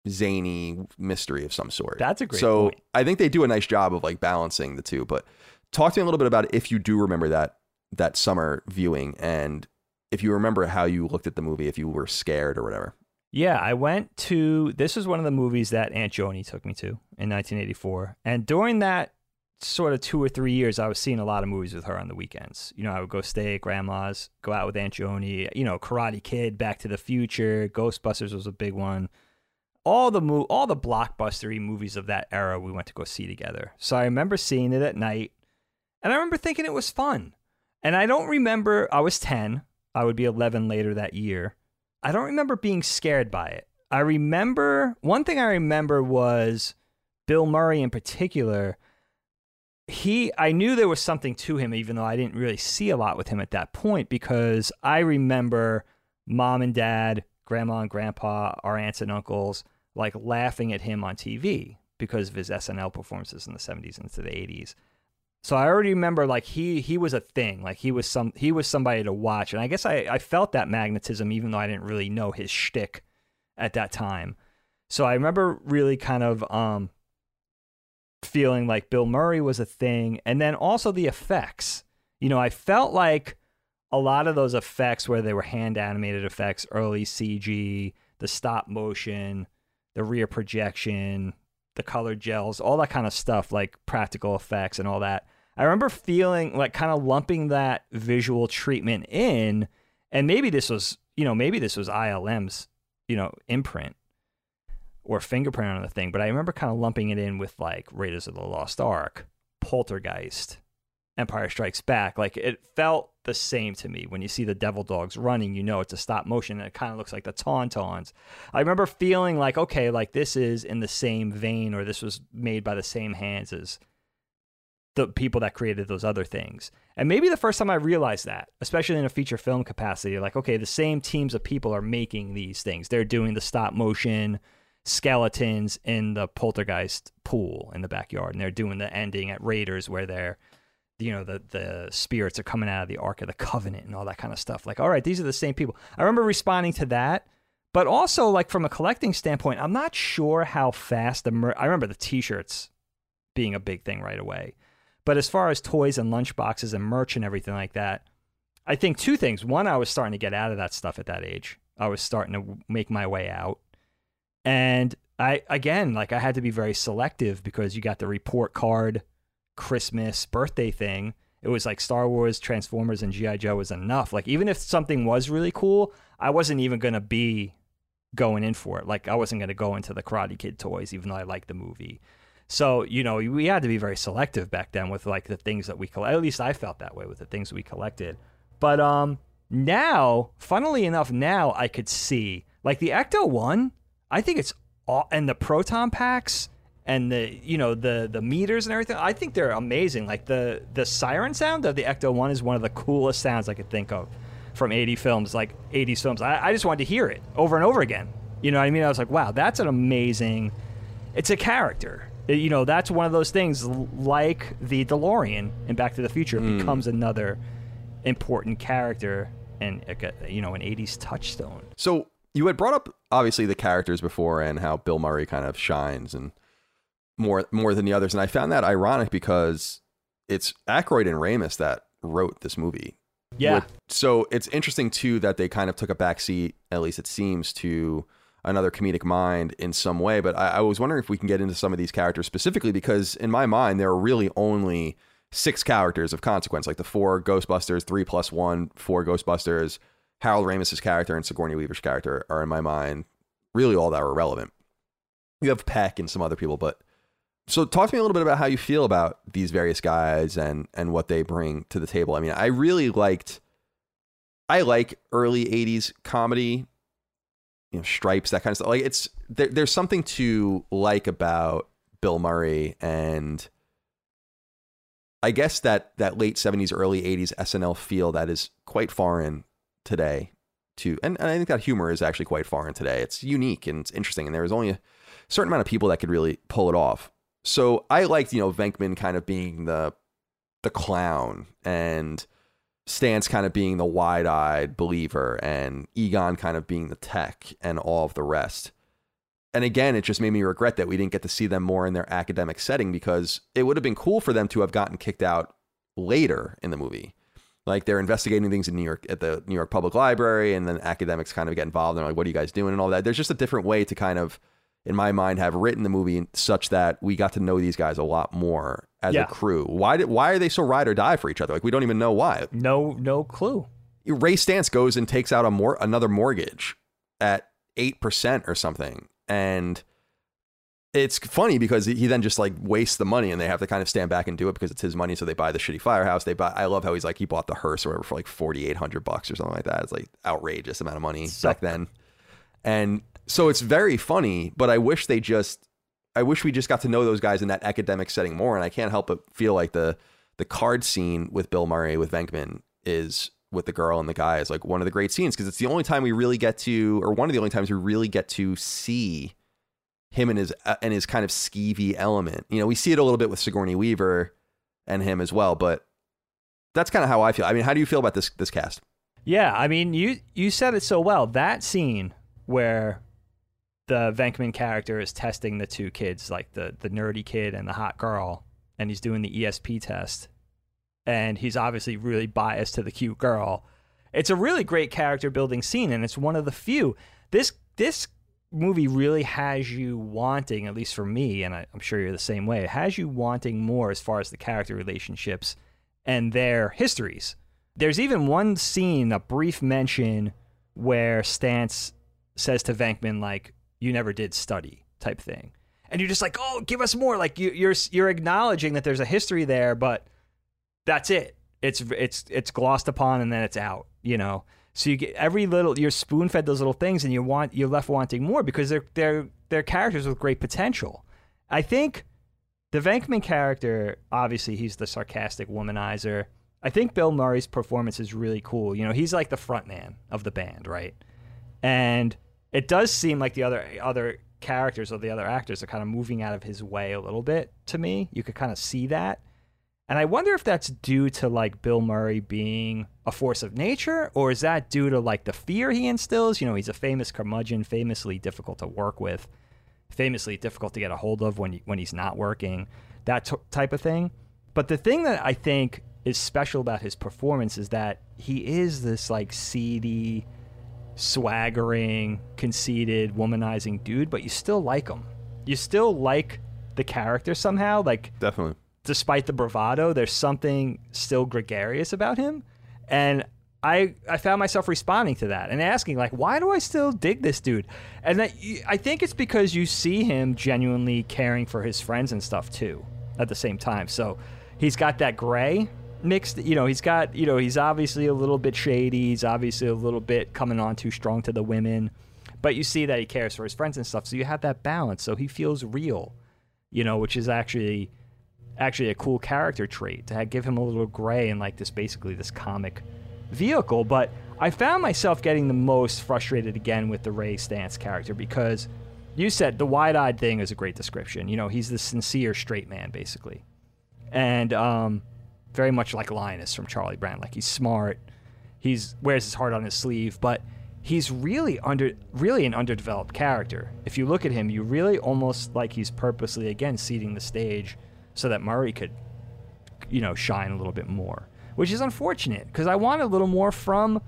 zany mystery of some sort.
That's a great
so
point.
I think they do a nice job of like balancing the two. But talk to me a little bit about if you do remember that that summer viewing and if you remember how you looked at the movie, if you were scared or whatever.
Yeah, I went to this was one of the movies that Aunt Joni took me to in 1984. And during that sort of 2 or 3 years I was seeing a lot of movies with her on the weekends. You know, I would go stay at grandma's, go out with Aunt Joni, you know, Karate Kid, Back to the Future, Ghostbusters was a big one. All the mo- all the blockbustery movies of that era we went to go see together. So I remember seeing it at night and I remember thinking it was fun. And I don't remember I was 10. I would be 11 later that year. I don't remember being scared by it. I remember one thing I remember was Bill Murray in particular. He I knew there was something to him even though I didn't really see a lot with him at that point because I remember mom and dad, grandma and grandpa, our aunts and uncles like laughing at him on TV because of his SNL performances in the 70s into the 80s. So I already remember like he he was a thing. Like he was some he was somebody to watch. And I guess I, I felt that magnetism even though I didn't really know his shtick at that time. So I remember really kind of um feeling like Bill Murray was a thing, and then also the effects. You know, I felt like a lot of those effects where they were hand animated effects, early CG, the stop motion, the rear projection, the color gels, all that kind of stuff, like practical effects and all that. I remember feeling like kind of lumping that visual treatment in, and maybe this was, you know, maybe this was ILM's, you know, imprint or fingerprint on the thing, but I remember kind of lumping it in with like Raiders of the Lost Ark, Poltergeist, Empire Strikes Back. Like it felt the same to me. When you see the Devil Dogs running, you know it's a stop motion and it kind of looks like the Tauntauns. I remember feeling like, okay, like this is in the same vein or this was made by the same hands as the people that created those other things. And maybe the first time I realized that, especially in a feature film capacity, like, okay, the same teams of people are making these things. They're doing the stop motion skeletons in the poltergeist pool in the backyard, and they're doing the ending at Raiders where they're you know the the spirits are coming out of the ark of the covenant and all that kind of stuff like all right these are the same people i remember responding to that but also like from a collecting standpoint i'm not sure how fast the mer- i remember the t-shirts being a big thing right away but as far as toys and lunchboxes and merch and everything like that i think two things one i was starting to get out of that stuff at that age i was starting to make my way out and i again like i had to be very selective because you got the report card Christmas birthday thing. It was like Star Wars, Transformers, and G.I. Joe was enough. Like, even if something was really cool, I wasn't even going to be going in for it. Like, I wasn't going to go into the Karate Kid toys, even though I liked the movie. So, you know, we had to be very selective back then with like the things that we collect. At least I felt that way with the things we collected. But um now, funnily enough, now I could see like the Ecto 1, I think it's all, and the proton packs and the you know the the meters and everything. I think they're amazing. Like the the siren sound of the Ecto One is one of the coolest sounds I could think of from 80 films, like 80s films. I, I just wanted to hear it over and over again. You know what I mean? I was like, wow, that's an amazing. It's a character. You know, that's one of those things like the DeLorean in Back to the Future. It becomes another important character and you know an 80s touchstone.
So you had brought up obviously the characters before and how Bill Murray kind of shines and more more than the others, and I found that ironic because it's Aykroyd and Ramis that wrote this movie.
Yeah.
With- so it's interesting too that they kind of took a backseat, at least it seems, to another comedic mind in some way. But I, I was wondering if we can get into some of these characters specifically because in my mind there are really only six characters of consequence, like the four Ghostbusters, three plus one, four Ghostbusters, Harold Ramis's character and Sigourney Weaver's character are in my mind really all that are relevant. You have Peck and some other people, but so talk to me a little bit about how you feel about these various guys and and what they bring to the table. I mean, I really liked I like early 80s comedy, you know, stripes, that kind of stuff. Like it's there, there's something to like about Bill Murray and I guess that that late 70s early 80s SNL feel that is quite foreign today to and, and I think that humor is actually quite foreign today. It's unique and it's interesting and there was only a certain amount of people that could really pull it off. So I liked, you know, Venkman kind of being the the clown and Stantz kind of being the wide-eyed believer and Egon kind of being the tech and all of the rest. And again, it just made me regret that we didn't get to see them more in their academic setting because it would have been cool for them to have gotten kicked out later in the movie. Like they're investigating things in New York at the New York Public Library, and then academics kind of get involved. And they're like, "What are you guys doing?" and all that. There's just a different way to kind of, in my mind, have written the movie such that we got to know these guys a lot more as
Yeah.
a crew. Why did why are they so ride or die for each other? Like we don't even know why.
No, no clue.
Ray Stantz goes and takes out a more another mortgage at eight percent or something, and it's funny because he then just like wastes the money, and they have to kind of stand back and do it because it's his money. So they buy the shitty firehouse. They buy. I love how he's like he bought the hearse or whatever for like forty eight hundred bucks or something like that. It's like outrageous amount of money
So-
back then, and so it's very funny. But I wish they just. I wish we just got to know those guys in that academic setting more, and I can't help but feel like the the card scene with Bill Murray with Venkman is with the girl and the guy is like one of the great scenes because it's the only time we really get to, or one of the only times we really get to see him and his uh, and his kind of skeevy element. You know, we see it a little bit with Sigourney Weaver and him as well, but that's kind of how I feel. I mean, how do you feel about this this cast?
Yeah, I mean, you you said it so well. That scene where the Venkman character is testing the two kids, like the the nerdy kid and the hot girl, and he's doing the ESP test, and he's obviously really biased to the cute girl. It's a really great character building scene, and it's one of the few. This this movie really has you wanting, at least for me, and I, I'm sure you're the same way. It has you wanting more as far as the character relationships and their histories. There's even one scene, a brief mention, where Stantz says to Venkman, like, "You never did study," type thing, and you're just like, "Oh, give us more!" Like you, you're you're acknowledging that there's a history there, but that's it. It's it's it's glossed upon and then it's out. You know, so you get every little you're spoon fed those little things, and you want you're left wanting more because they're they're they're characters with great potential. I think the Venkman character, obviously, he's the sarcastic womanizer. I think Bill Murray's performance is really cool. You know, he's like the front man of the band, right? And it does seem like the other other characters or the other actors are kind of moving out of his way a little bit to me. You could kind of see that. And I wonder if that's due to like Bill Murray being a force of nature, or is that due to like the fear he instills? You know, he's a famous curmudgeon, famously difficult to work with, famously difficult to get a hold of when he, when he's not working, that t- type of thing. But the thing that I think is special about his performance is that he is this like seedy, swaggering, conceited, womanizing dude, but you still like him. You still like the character somehow. Like
Definitely.
despite the bravado, there's something still gregarious about him. And I I found myself responding to that and asking like, why do I still dig this dude? And that, I think it's because you see him genuinely caring for his friends and stuff too at the same time. So he's got that gray mixed, you know, he's got, you know, he's obviously a little bit shady. He's obviously a little bit coming on too strong to the women, but you see that he cares for his friends and stuff. So you have that balance. So he feels real, you know, which is actually actually a cool character trait to give him a little gray and like this basically this comic vehicle. But I found myself getting the most frustrated again with the Ray Stantz character because you said the wide-eyed thing is a great description. You know, he's the sincere straight man basically, and um, very much like Linus from Charlie Brown. Like he's smart, he's wears his heart on his sleeve, but he's really under really an underdeveloped character. If you look at him, you really almost like he's purposely again ceding the stage so that Murray could, you know, shine a little bit more, which is unfortunate because I want a little more from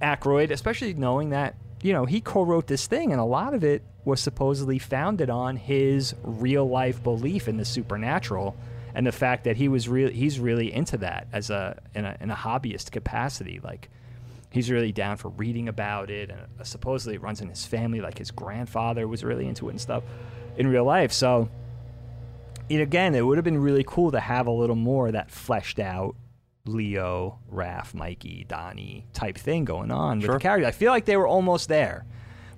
Aykroyd, especially knowing that you know he co-wrote this thing and a lot of it was supposedly founded on his real life belief in the supernatural and the fact that he was really he's really into that as a in a in a hobbyist capacity like he's really down for reading about it and uh, supposedly it runs in his family like his grandfather was really into it and stuff in real life. So and again it would have been really cool to have a little more of that fleshed out leo raph mikey donnie type thing going on with the character. I feel like they were almost there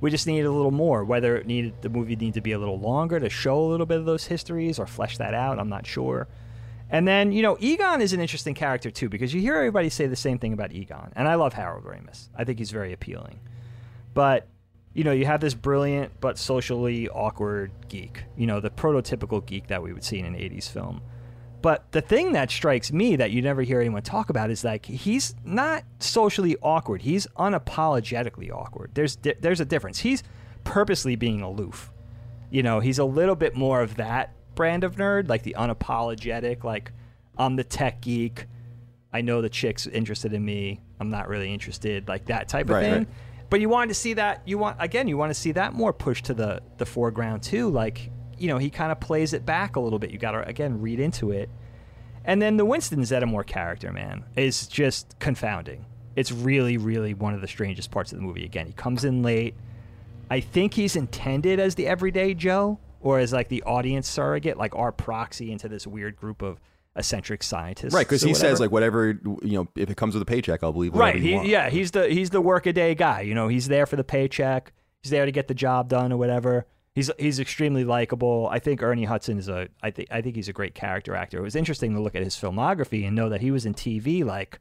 we just needed a little more whether it needed the movie needed to be a little longer to show a little bit of those histories or flesh that out i'm not sure and then, you know, Egon is an interesting character too because you hear everybody say the same thing about Egon. And I love Harold Ramis. I think he's very appealing. But, you know, you have this brilliant but socially awkward geek, you know, the prototypical geek that we would see in an 80s film. But the thing that strikes me that you never hear anyone talk about is like he's not socially awkward. He's unapologetically awkward. There's di- there's a difference. He's purposely being aloof. You know, he's a little bit more of that brand of nerd, like the unapologetic, like I'm the tech geek. I know the chick's interested in me. I'm not really interested, like that type of
Right,
thing.
right.
But you wanted to see that. You want again. You want to see that more pushed to the the foreground too. Like you know, he kind of plays it back a little bit. You got to again read into it. And then the Winston Zeddemore character, man, is just confounding. It's really, really one of the strangest parts of the movie. Again, he comes in late. I think he's intended as the everyday Joe or as like the audience surrogate, like our proxy into this weird group of eccentric scientists.
Right, because he says like whatever you know. If it comes with a paycheck, I'll believe whatever
right. He, yeah, he's the he's the workaday guy. You know, he's there for the paycheck. He's there to get the job done or whatever. He's he's extremely likable. I think Ernie Hudson is a I think I think he's a great character actor. It was interesting to look at his filmography and know that he was in TV like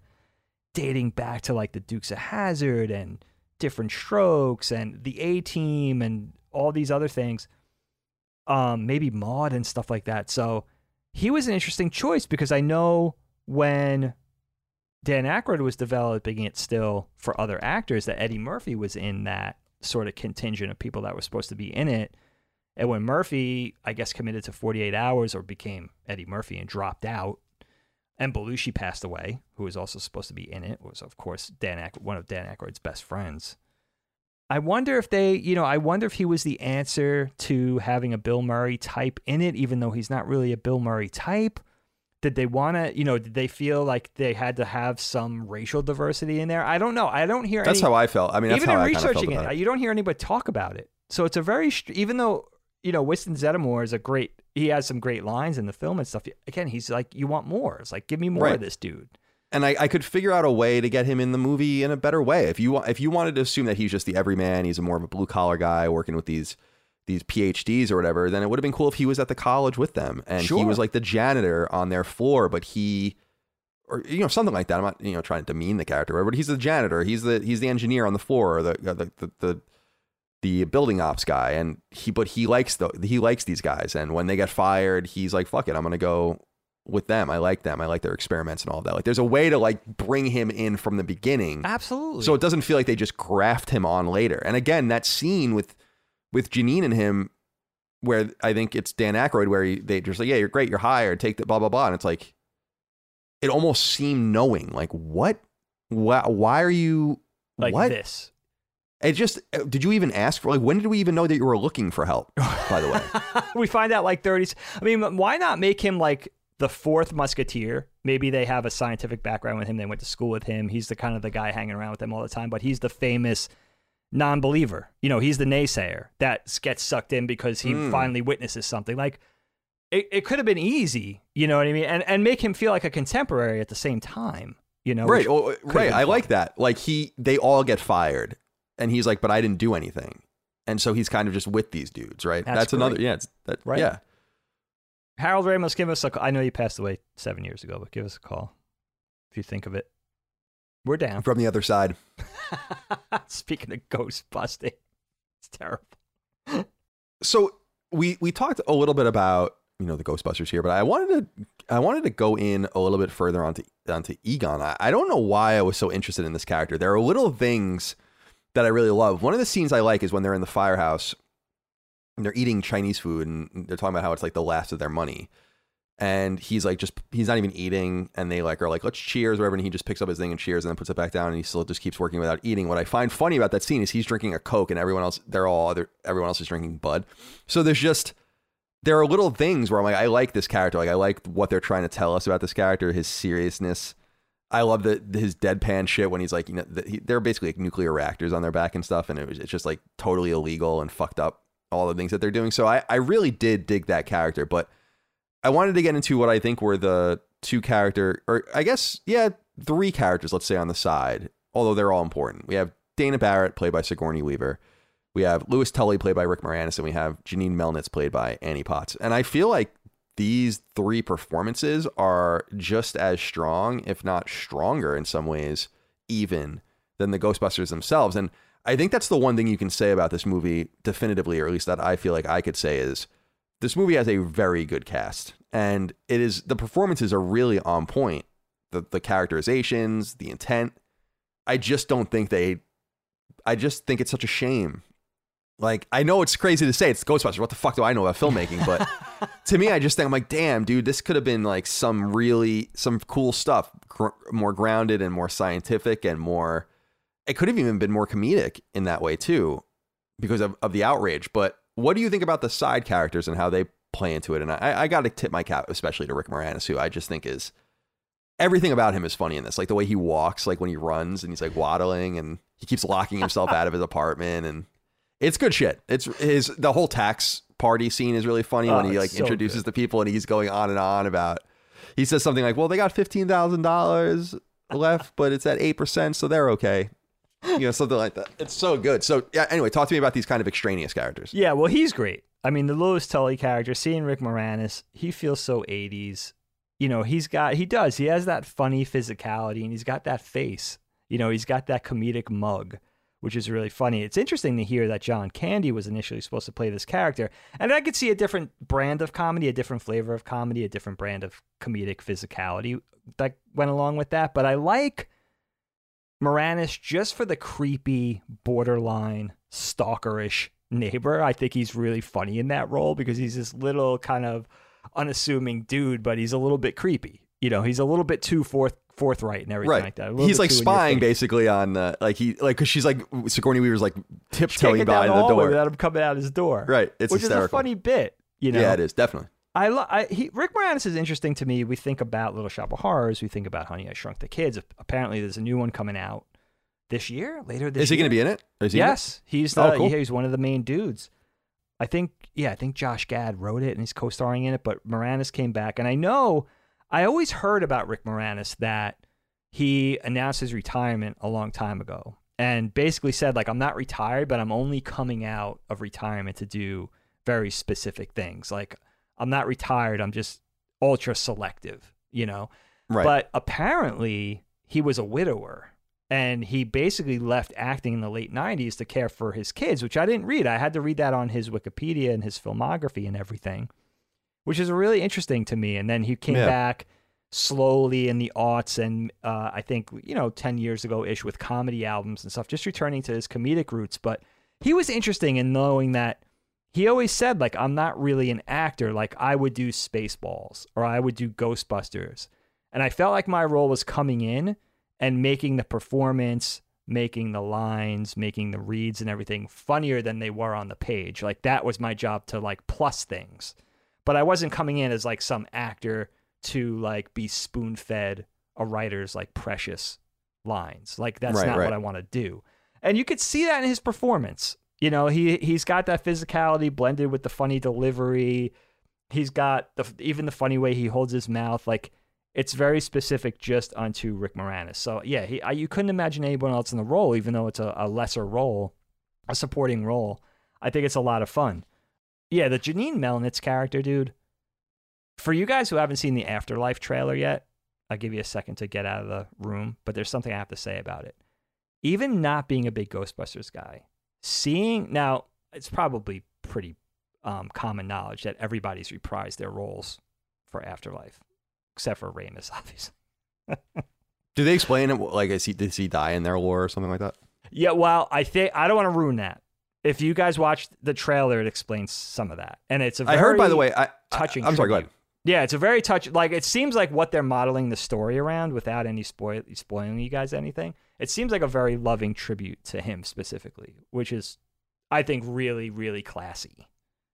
dating back to like the Dukes of Hazzard and Diff'rent Strokes and the A Team and all these other things. Um, maybe Maud and stuff like that. So he was an interesting choice because I know when Dan Aykroyd was developing it still for other actors that Eddie Murphy was in that sort of contingent of people that were supposed to be in it. And when Murphy, I guess, committed to 48 hours or became Eddie Murphy and dropped out, and Belushi passed away, who was also supposed to be in it, was of course Dan Ack- one of Dan Aykroyd's best friends. I wonder if they, you know, I wonder if he was the answer to having a Bill Murray type in it, even though he's not really a Bill Murray type. Did they want to, you know, did they feel like they had to have some racial diversity in there? I don't know. I don't hear any.
That's
any,
how I felt. I mean, that's
even
how
in
I
researching
about
it,
it.
you don't hear anybody talk about it. So it's a very, even though you know Winston Zeddemore is a great, he has some great lines in the film and stuff. Again, he's like, you want more. It's like, give me more
Right.
of this dude.
and I, I could figure out a way to get him in the movie in a better way. If you if you wanted to assume that he's just the everyman, he's a more of a blue collar guy working with these these PhDs or whatever, then it would have been cool if he was at the college with them and he was like the janitor on their floor, but he or you know something like that. I'm not you know trying to demean the character, but he's the janitor, he's the he's the engineer on the floor, or the the the, the the building ops guy and he but he likes the he likes these guys and when they get fired he's like fuck it i'm gonna go with them. I like them. I like their experiments and all that. Like there's a way to like bring him in from the beginning.
Absolutely.
so it doesn't feel like they just graft him on later. And again that scene with with janine and him where i think it's dan Aykroyd where he, they just like yeah you're great you're hired take the blah blah blah and it's like it almost seemed knowing like what? Why, why are you
like
what?
this.
It just uh, did you even ask for like when did we even know that you were looking for help? By the way,
we find out like 30s. I mean, why not make him like the fourth musketeer? Maybe they have a scientific background with him. They went to school with him. He's the kind of the guy hanging around with them all the time, but he's the famous non-believer. You know, he's the naysayer that gets sucked in because he
Mm.
finally witnesses something. Like it, it could have been easy, you know what I mean? And and make him feel like a contemporary at the same time. You know,
right? Oh, right. I
fun.
like that. Like he, they all get fired, and he's like, "But I didn't do anything," and so he's kind of just with these dudes, right?
That's
another, yeah, it's, that,
Right.
Yeah,
Harold Ramis, give us a call. I know you passed away seven years ago, but give us a call if you think of it. We're down.
from the other side.
Speaking of ghost busting, it's terrible.
So we we talked a little bit about you know the Ghostbusters here, but I wanted to I wanted to go in a little bit further onto onto Egon. I, I don't know why I was so interested in this character. There are little things that I really love. One of the scenes I like is when they're in the firehouse and they're eating Chinese food and they're talking about how it's like the last of their money. And he's like, just he's not even eating, and they like are like, let's cheers, whatever. And he just picks up his thing and cheers, and then puts it back down, and he still just keeps working without eating. What I find funny about that scene is he's drinking a Coke, and everyone else, they're all other, everyone else is drinking Bud. So there's just there are little things where I'm like, I like this character, like I like what they're trying to tell us about this character, his seriousness. I love the his deadpan shit when he's like, you know, the, he, they're basically like nuclear reactors on their back and stuff, and it was it's just like totally illegal and fucked up all the things that they're doing. So I I really did dig that character, but I wanted to get into what I think were the two character, or I guess yeah, three characters, let's say on the side, although they're all important. We have Dana Barrett played by Sigourney Weaver. We have Louis Tully played by Rick Moranis, and we have Janine Melnitz played by Annie Potts. And I feel like these three performances are just as strong, if not stronger in some ways, even than the Ghostbusters themselves. And I think that's the one thing you can say about this movie definitively, or at least that I feel like I could say is this movie has a very good cast. And it is the performances are really on point. The the characterizations, the intent. I just don't think they I just think it's such a shame. Like I know it's crazy to say it's Ghostbusters. What the fuck do I know about filmmaking? But to me, I just think I'm like, damn, dude, this could have been like some really some cool stuff, gr- more grounded and more scientific and more. It could have even been more comedic in that way too, because of, of the outrage. But what do you think about the side characters and how they play into it? And I, I got to tip my cap, especially to Rick Moranis, who I just think is everything about him is funny in this. Like the way he walks, like when he runs and he's like waddling and he keeps locking himself out of his apartment and it's good shit. It's his the whole tax party scene is really funny when
Oh,
he like
so
introduces
good.
the people and he's going on and on about he says something like, Well, they got fifteen thousand dollars left, but it's at eight percent, so they're okay. You know, something like that. It's so good. So yeah, anyway, talk to me about these kind of extraneous characters.
Yeah, well, he's great. I mean, the Louis Tully character, seeing Rick Moranis, he feels so 80s. You know, he's got, he does, he has that funny physicality and he's got that face. You know, he's got that comedic mug, which is really funny. It's interesting to hear that John Candy was initially supposed to play this character. And I could see a different brand of comedy, a different flavor of comedy, a different brand of comedic physicality that went along with that. But I like Moranis just for the creepy, borderline stalkerish neighbor. I think he's really funny in that role because he's this little kind of unassuming dude, but he's a little bit creepy. You know, he's a little bit too forth forthright and everything
right.
like that.
He's like
too in your
spying basically on uh, like he like because she's like Sigourney Weaver's like tiptoeing by the
hallway
door.
without him coming out his door.
Right. It's
which is a funny bit. You know,
Yeah, it is definitely.
I, lo- I he, Rick Moranis is interesting to me. We think about Little Shop of Horrors. We think about Honey I Shrunk the Kids. Apparently, there's a new one coming out this year. Later this
Is he going to be in it? Is he in it?
Yes, he's the
Oh, cool.
yeah, he's one of the main dudes. I think yeah, I think Josh Gad wrote it and he's co-starring in it. But Moranis came back, and I know I always heard about Rick Moranis that he announced his retirement a long time ago, and basically said like I'm not retired, but I'm only coming out of retirement to do very specific things. Like I'm not retired, I'm just ultra selective, you know.
Right.
But apparently, he was a widower and he basically left acting in the late 90s to care for his kids, which I didn't read. I had to read that on his Wikipedia and his filmography and everything, which is really interesting to me. And then he came
Yeah.
back slowly in the aughts and uh, I think, you know, 10 years ago ish with comedy albums and stuff, just returning to his comedic roots. But he was interesting in knowing that he always said, like, I'm not really an actor. Like, I would do Spaceballs or I would do Ghostbusters. And I felt like my role was coming in and making the performance, making the lines, making the reads and everything funnier than they were on the page. Like, that was my job to, like, plus things. But I wasn't coming in as, like, some actor to, like, be spoon fed a writer's, like, precious lines. Like, that's
Right,
not
right.
what I want to do. And you could see that in his performance. You know, he he's got that physicality blended with the funny delivery. He's got the even the funny way he holds his mouth. Like it's very specific just onto Rick Moranis. So yeah, he I, you couldn't imagine anyone else in the role, even though it's a, a lesser role, a supporting role. I think it's a lot of fun. Yeah, the Janine Melnitz character, dude. For you guys who haven't seen the Afterlife trailer yet, I'll give you a second to get out of the room, but there's something I have to say about it. Even not being a big Ghostbusters guy, seeing now it's probably pretty um, common knowledge that everybody's reprised their roles for Afterlife, except for Ramis, obviously.
Do they explain it? Like, is he does he die in their lore or something like that?
Yeah, well, I think I don't want to ruin that. If you guys watched the trailer, it explains some of that, and it's a
I heard, by the way, I,
touching.
I, am sorry. Go ahead.
Yeah, it's a very touch. Like it seems like what they're modeling the story around, without any spoil spoiling you guys anything. It seems like a very loving tribute to him specifically, which is, I think, really, really classy.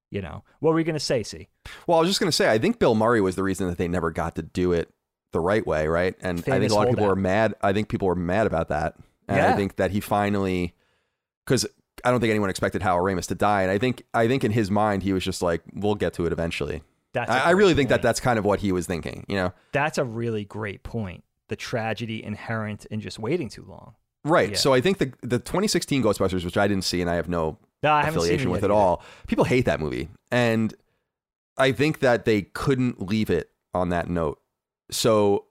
You know, what were you gonna say, C?
Well, I was just going to say, I think Bill Murray was the reason that they never got to do it the right way, right? And I think a lot of people
holdout.
were mad. I think people were mad about that. And I think that he finally, because I don't think anyone expected Howard Ramis to die. And I think, I think in his mind, he was just like, we'll get to it eventually.
That's
I, I really think that that's kind of what he was thinking, you know?
that's a really great point. The tragedy inherent in just waiting too long.
Right.
Yeah.
So I think the the 2016 Ghostbusters, which I didn't see and I have no
No, I
affiliation
it
with at all. People hate that movie, and I think that they couldn't leave it on that note. So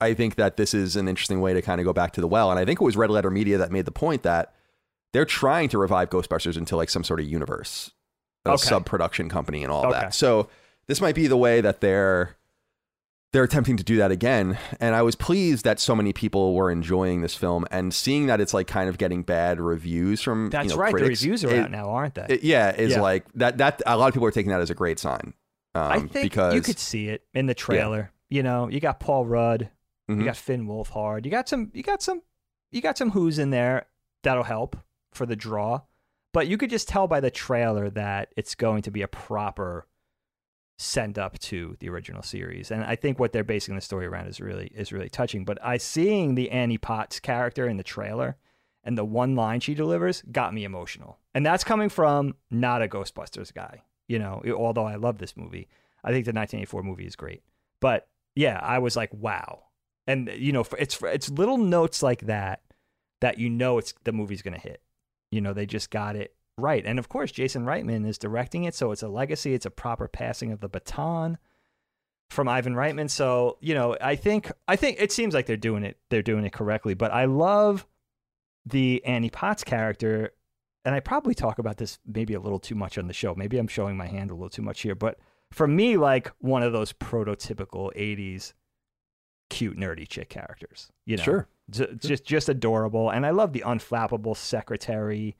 I think that this is an interesting way to kind of go back to the well. And I think it was Red Letter Media that made the point that they're trying to revive Ghostbusters into like some sort of universe, a
Okay.
sub production company, and all
Okay.
that. So this might be the way that they're they're attempting to do that again. And I was pleased that so many people were enjoying this film and seeing that it's like kind of getting bad reviews from
That's
you know,
right.
critics.
The reviews are
It-
out now, aren't they?
it- yeah, is
Yeah.
like that. That a lot of people are taking that as a great sign. Um,
I think
because
you could see it in the trailer. You know, you got Paul Rudd,
Mhm.
you got Finn Wolfhard, you got some, you got some, you got some who's in there that'll help for the draw. But you could just tell by the trailer that it's going to be a proper send up to the original series, and I think what they're basing the story around is really is really touching. But I seeing the Annie Potts character in the trailer and the one line she delivers got me emotional, and that's coming from not a Ghostbusters guy. You know, although I love this movie, I think the 1984 movie is great. But yeah, I was like, wow. And you know, it's it's little notes like that that you know it's the movie's gonna hit. You know, they just got it right. And of course, Jason Reitman is directing it, so it's a legacy. It's a proper passing of the baton from Ivan Reitman. So you know, I think I think it seems like they're doing it. They're doing it correctly. But I love the Annie Potts character and I probably talk about this maybe a little too much on the show. Maybe I'm showing my hand a little too much here, but for me, like one of those prototypical '80s cute nerdy chick characters. You know,
Sure.
Just just adorable, and I love the unflappable secretary.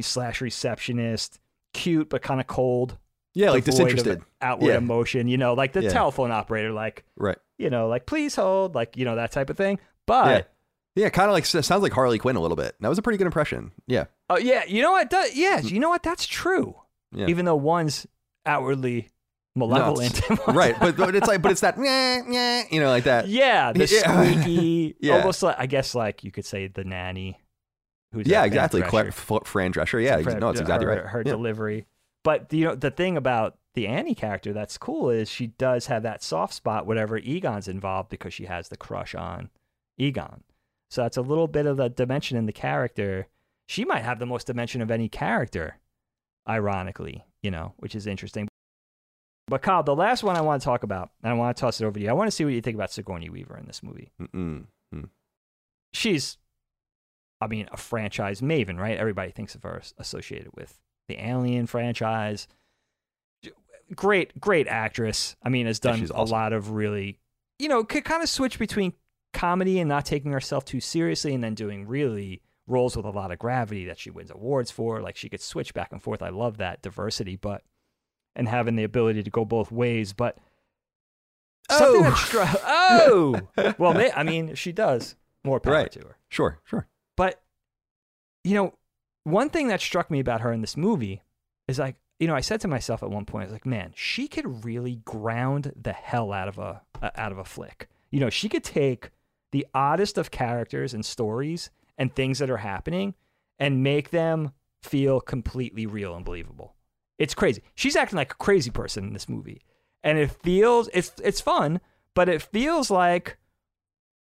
slash receptionist, cute but kind of cold.
Yeah, like disinterested.
outward
Yeah.
emotion. You know, like the
Yeah.
telephone operator, like
Right.
you know, like please hold, like you know that type of thing. But
Yeah, kind of like sounds like Harley Quinn a little bit. That was a pretty good impression. Yeah.
oh yeah, you know what? That, yeah, mm-hmm. you know what? That's true.
Yeah.
Even though one's outwardly malevolent,
right, but, but it's like, but it's that, yeah, yeah, you know, like that.
Yeah, the squeaky,
Yeah.
almost like I guess like you could say the nanny. Who's
Yeah, exactly. Claire, F- Fran Drescher. Yeah,
Fran-
no, it's exactly
her,
right.
Her
Yeah.
delivery, but the, you know the thing about the Annie character that's cool is she does have that soft spot whenever Egon's involved because she has the crush on Egon. So that's a little bit of the dimension in the character. She might have the most dimension of any character, ironically, you know, which is interesting. But Kyle, the last one I want to talk about, and I want to toss it over to you. I want to see what you think about Sigourney Weaver in this movie.
Mm-mm. Mm.
she's I mean, a franchise maven, right? Everybody thinks of her as associated with the Alien franchise. Great, great actress. I mean, has
Yeah,
done a lot of really, you know, could kind of switch between comedy and not taking herself too seriously, and then doing really roles with a lot of gravity that she wins awards for. Like she could switch back and forth. I love that diversity, but and having the ability to go both ways. But something
Oh.
that struck. Oh, well, may, I mean, she does, more power
Right.
to her.
Sure, sure.
But you know, one thing that struck me about her in this movie is like, you know, I said to myself at one point, I was like, man, she could really ground the hell out of a uh, out of a flick. You know, she could take the oddest of characters and stories and things that are happening and make them feel completely real and believable. It's crazy. She's acting like a crazy person in this movie. And it feels it's it's fun, but it feels like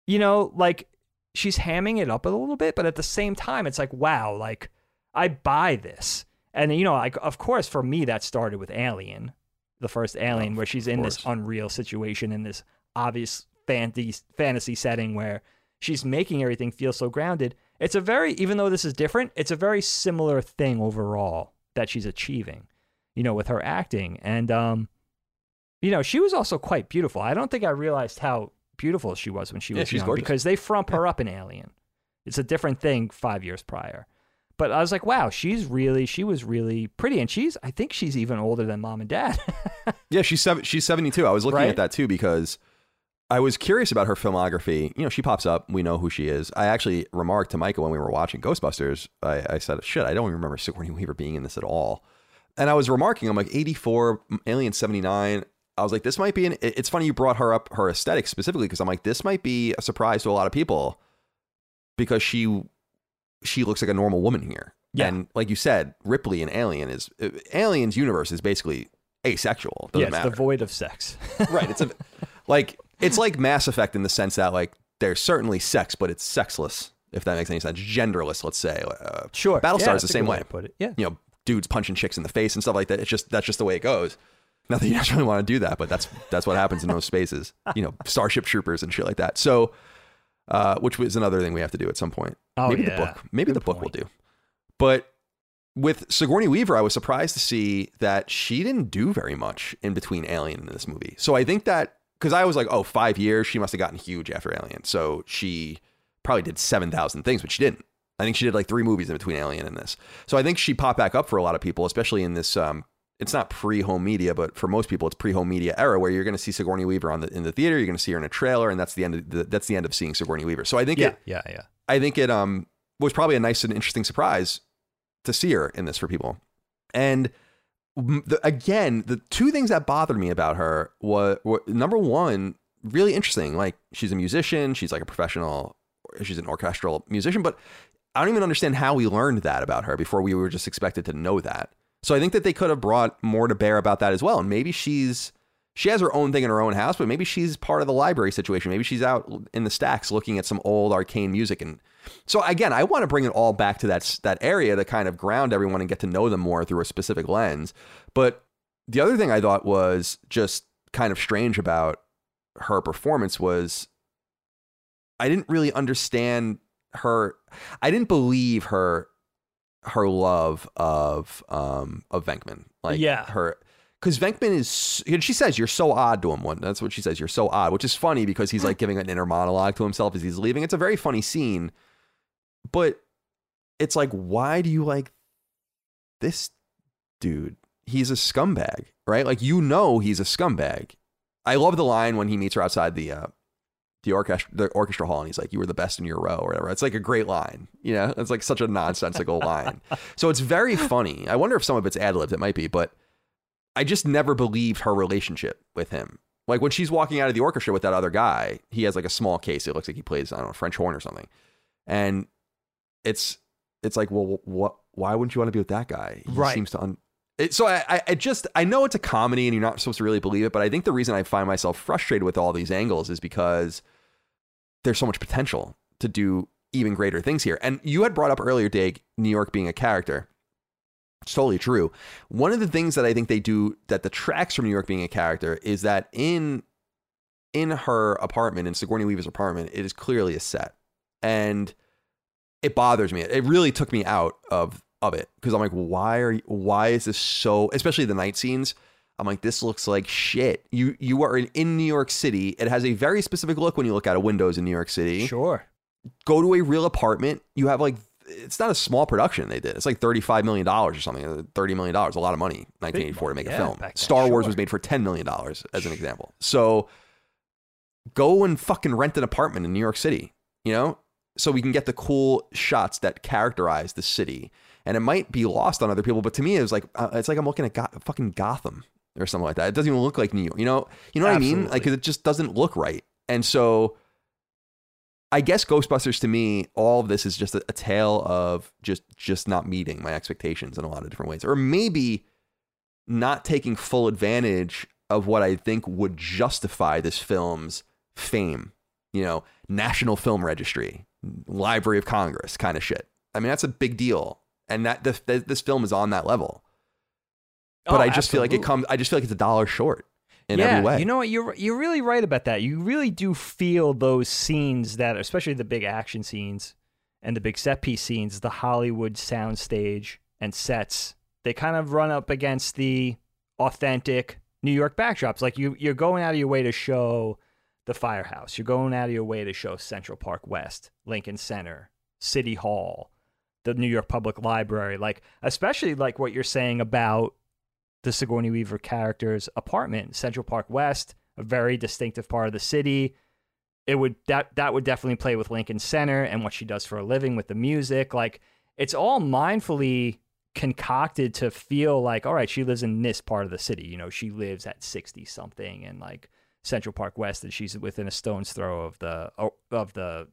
you know, like she's hamming it up a little bit, but at the same time, it's like, wow, like I buy this. And you know, like of course, for me, that started with Alien, the first Alien, where she's in this unreal situation in this obvious fantasy fantasy setting where she's making everything feel so grounded. It's a very, even though this is different, it's a very similar thing overall that she's achieving, you know, with her acting. And um, you know, she was also quite beautiful. I don't think I realized how beautiful she was when she
Yeah,
was young
gorgeous.
because they frump her up in Alien. It's a different thing five years prior. But I was like, wow, she's really, she was really pretty. And she's, I think she's even older than mom and dad.
Yeah, she's seven, she's 72. I was looking
Right?
at that too because I was curious about her filmography. You know, she pops up. We know who she is. I actually remarked to Micah when we were watching Ghostbusters. I, I said, shit, I don't even remember Sigourney Weaver being in this at all. And I was remarking, I'm like, 84, Alien 79. I was like, this might be an. It's funny you brought her up, her aesthetic specifically, because I'm like, this might be a surprise to a lot of people because she she looks like a normal woman here.
Yeah.
And like you said, Ripley in Alien is uh, Alien's universe is basically asexual. Doesn't
yeah, it's
matter.
devoid of sex.
right. It's a like it's like Mass Effect in the sense that like there's certainly sex, but it's sexless. If that makes any sense, genderless. Let's say. Uh,
sure.
Battlestar
Yeah,
is the same way.
to put it. Yeah.
You know, dudes punching chicks in the face and stuff like that. It's just that's just the way it goes. Not that you necessarily want to do that, but that's that's what happens in those spaces. You know, Starship Troopers and shit like that. So, uh, which was another thing we have to do at some point.
Oh,
maybe
yeah.
the book. Maybe
Good
the book
point.
will do. But with Sigourney Weaver, I was surprised to see that she didn't do very much in between Alien and this movie. So I think that because I was like, oh, five years, she must have gotten huge after Alien. So she probably did 7,000 things, but she didn't. I think she did like three movies in between Alien and this. So I think she popped back up for a lot of people, especially in this. Um, it's not pre-home media, but for most people, it's pre-home media era where you're going to see Sigourney Weaver on the in the theater. You're going to see her in a trailer, and that's the end. Of the, that's the end of seeing Sigourney Weaver. So I think
Yeah.
it,
Yeah. Yeah.
I think it um was probably a nice and interesting surprise to see her in this for people. And the, again, the two things that bothered me about her were, were number one, really interesting. Like she's a musician, she's like a professional, she's an orchestral musician, but I don't even understand how we learned that about her before we were just expected to know that. So I think that they could have brought more to bear about that as well. And maybe she's she has her own thing in her own house, but maybe she's part of the library situation. Maybe she's out in the stacks looking at some old arcane music. And so again, I want to bring it all back to that that area to kind of ground everyone and get to know them more through a specific lens. But the other thing I thought was just kind of strange about her performance was I didn't really understand her. I didn't believe her her love of um of Venkman. Like
Yeah.
her because Venkman is and she says you're so odd to him. One that's what she says. You're so odd, which is funny because he's like giving an inner monologue to himself as he's leaving. It's a very funny scene, but it's like why do you like this dude, he's a scumbag, right? Like you know he's a scumbag. I love the line when he meets her outside the uh, the orchestra the orchestra hall and he's like, You were the best in your row or whatever. It's like a great line. You know, it's like such a nonsensical line. So it's very funny. I wonder if some of it's ad libbed, it might be, but I just never believed her relationship with him. Like when she's walking out of the orchestra with that other guy, he has like a small case. It looks like he plays, I don't know, French horn or something. And it's it's like, well, what why wouldn't you want to be with that guy? He
Right.
seems to un- so I, I- just I know it's a comedy and you're not supposed to really believe it, but I think the reason I find myself frustrated with all these angles is because there's so much potential to do even greater things here. And you had brought up earlier, Dig, New York being a character. It's totally true. One of the things that I think they do that detracts from New York being a character is that in in her apartment, in Sigourney Weaver's apartment, it is clearly a set. And it bothers me. It really took me out of of it because I'm like, why are you, why is this so? Especially the night scenes. I'm like, this looks like shit. You you are in, in New York City. It has a very specific look when you look out of windows in New York City.
Sure.
Go to a real apartment. You have like it's not a small production they did. It's like thirty five million dollars or something. uh, Thirty million dollars, a lot of money. Nineteen eighty four to make
money,
a film.
then,
Star Wars
sure.
was made for ten million dollars as an example. So go and fucking rent an apartment in New York City. You know, so we can get the cool shots that characterize the city. And it might be lost on other people, but to me, it was like uh, it's like I'm looking at Go- fucking Gotham or something like that. It doesn't even look like New York. You know, you know what I mean?
Absolutely.
Like 'cause it just doesn't look right. And so, I guess Ghostbusters to me, all of this is just a, a tale of just just not meeting my expectations in a lot of different ways, or maybe not taking full advantage of what I think would justify this film's fame. You know, National Film Registry, Library of Congress kind of shit. I mean, that's a big deal, and that this, this film is on that level. But
Oh,
I just feel like it comes. I just feel like it's a dollar short in
yeah,
every way.
You know what? You're you're really right about that. You really do feel those scenes that, especially the big action scenes and the big set piece scenes, the Hollywood soundstage and sets. They kind of run up against the authentic New York backdrops. Like you, you're going out of your way to show the firehouse. You're going out of your way to show Central Park West, Lincoln Center, City Hall, the New York Public Library. Like especially like what you're saying about the Sigourney Weaver character's apartment, Central Park West, a very distinctive part of the city. It would that that would definitely play with Lincoln Center and what she does for a living with the music. Like it's all mindfully concocted to feel like, all right, she lives in this part of the city. You know, she lives at sixty something and like Central Park West, and she's within a stone's throw of the of the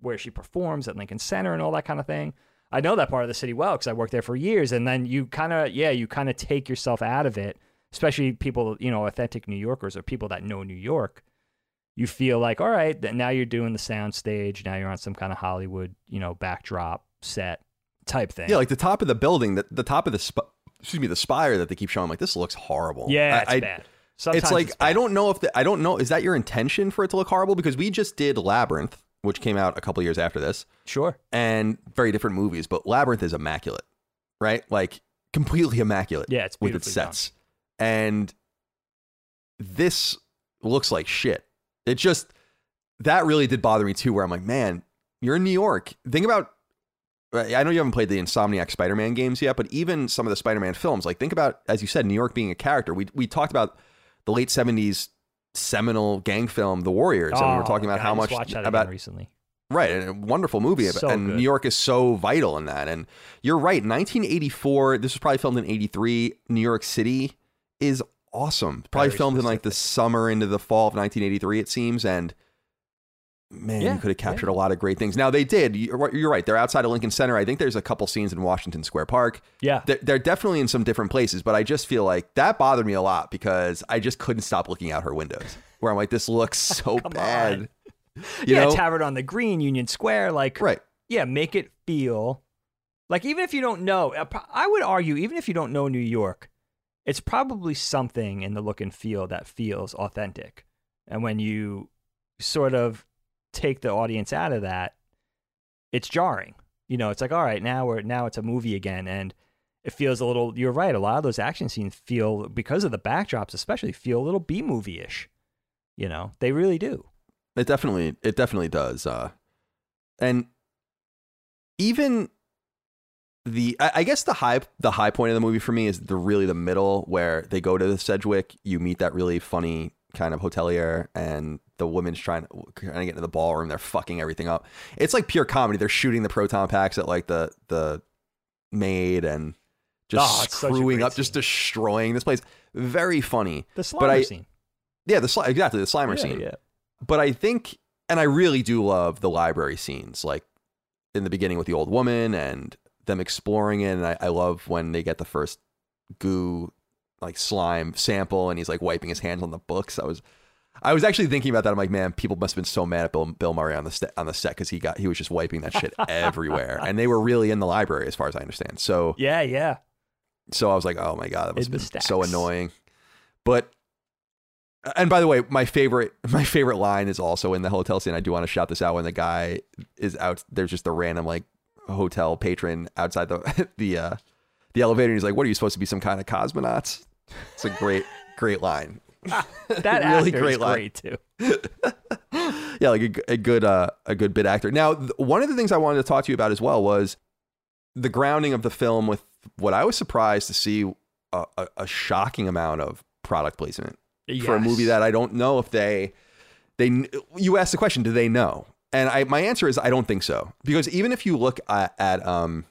where she performs at Lincoln Center and all that kind of thing. I know that part of the city well because I worked there for years. And then you kind of, yeah, you kind of take yourself out of it, especially people, you know, authentic New Yorkers or people that know New York. You feel like, all right, now you're doing the sound stage. Now you're on some kind of Hollywood, you know, backdrop set type thing.
Yeah, like the top of the building, the, the top of the sp- excuse me, the spire that they keep showing. Like this looks horrible.
yeah,
I-
it's
I-
bad. Sometimes
it's like I
bad.
don't know if the, I don't know. Is that your intention for it to look horrible? Because we just did Labyrinth, which came out a couple years after this,
Sure.
and very different movies. But Labyrinth is immaculate, right? Like completely immaculate.
Yeah, it's
with its
beautifully done.
sets, and this looks like shit. It just that really did bother me too. Where I'm like, man, you're in New York. Think about. I know you haven't played the Insomniac Spider-Man games yet, but even some of the Spider-Man films, like think about, as you said, New York being a character. We we talked about the late '70s seminal gang film, The Warriors, and we were
Oh,
talking about
God,
how much
watched that again
about
recently.
Right, and a wonderful movie,
So
and
good.
New York is so vital in that. And you're right, 1984. This was probably filmed in '83. New York City is awesome. Probably
Very
filmed in like the summer into the fall of 1983. It seems, and man,
Yeah,
you could have
yeah.
captured a lot of great things. Now they did. You're you're right. They're outside of Lincoln Center. I think there's a couple scenes in Washington Square Park.
Yeah.
They're, they're definitely in some different places, but I just feel like that bothered me a lot because I just couldn't stop looking out her windows. Where I'm like, this looks so bad.
on.
You
yeah,
know?
Tavern on the Green, Union Square, like
right.
yeah, make it feel like even if you don't know, uh, I would argue even if you don't know New York, it's probably something in the look and feel that feels authentic. And when you sort of take the audience out of that, it's jarring. You know, it's like all right, now we're now it's a movie again and it feels a little you're right, a lot of those action scenes feel because of the backdrops especially feel a little B movie-ish. You know, they really do.
It definitely it definitely does. Uh and even the I, I guess the high the high point of the movie for me is the really the middle where they go to the Sedgewick. You meet that really funny kind of hotelier, and the woman's trying trying to get into the ballroom. They're fucking everything up. It's like pure comedy. They're shooting the proton packs at like the the maid and just
Oh, it's such a
screwing up, just destroying this place. Very funny.
The Slimer
But I-
scene.
Yeah, the sli- exactly the Slimer
Yeah,
scene.
yeah.
But I think, and I really do love the library scenes, like in the beginning with the old woman and them exploring it. And I, I love when they get the first goo, like slime sample, and he's like wiping his hands on the books. I was, I was actually thinking about that. I'm like, man, people must have been so mad at Bill, Bill Murray on the st- on the set because he got he was just wiping that shit everywhere, and they were really in the library as far as I understand. So
Yeah, yeah.
so I was like, oh my god, that must
In
have
the
been so annoying. But and by the way, my favorite my favorite line is also in the hotel scene. I do want to shout this out when the guy is out. There's just a random like hotel patron outside the the uh, the elevator. And he's like, "What are you supposed to be? Some kind of cosmonauts?" It's a great great line.
That
Really great
is
line.
great too.
yeah, like a, a good uh, a good bit actor. Now, th- one of the things I wanted to talk to you about as well was the grounding of the film with what I was surprised to see a, a, a shocking amount of product placement for a movie that I don't know if they they you asked the question, do they know? And I my answer is I don't think so because even if you look at, at um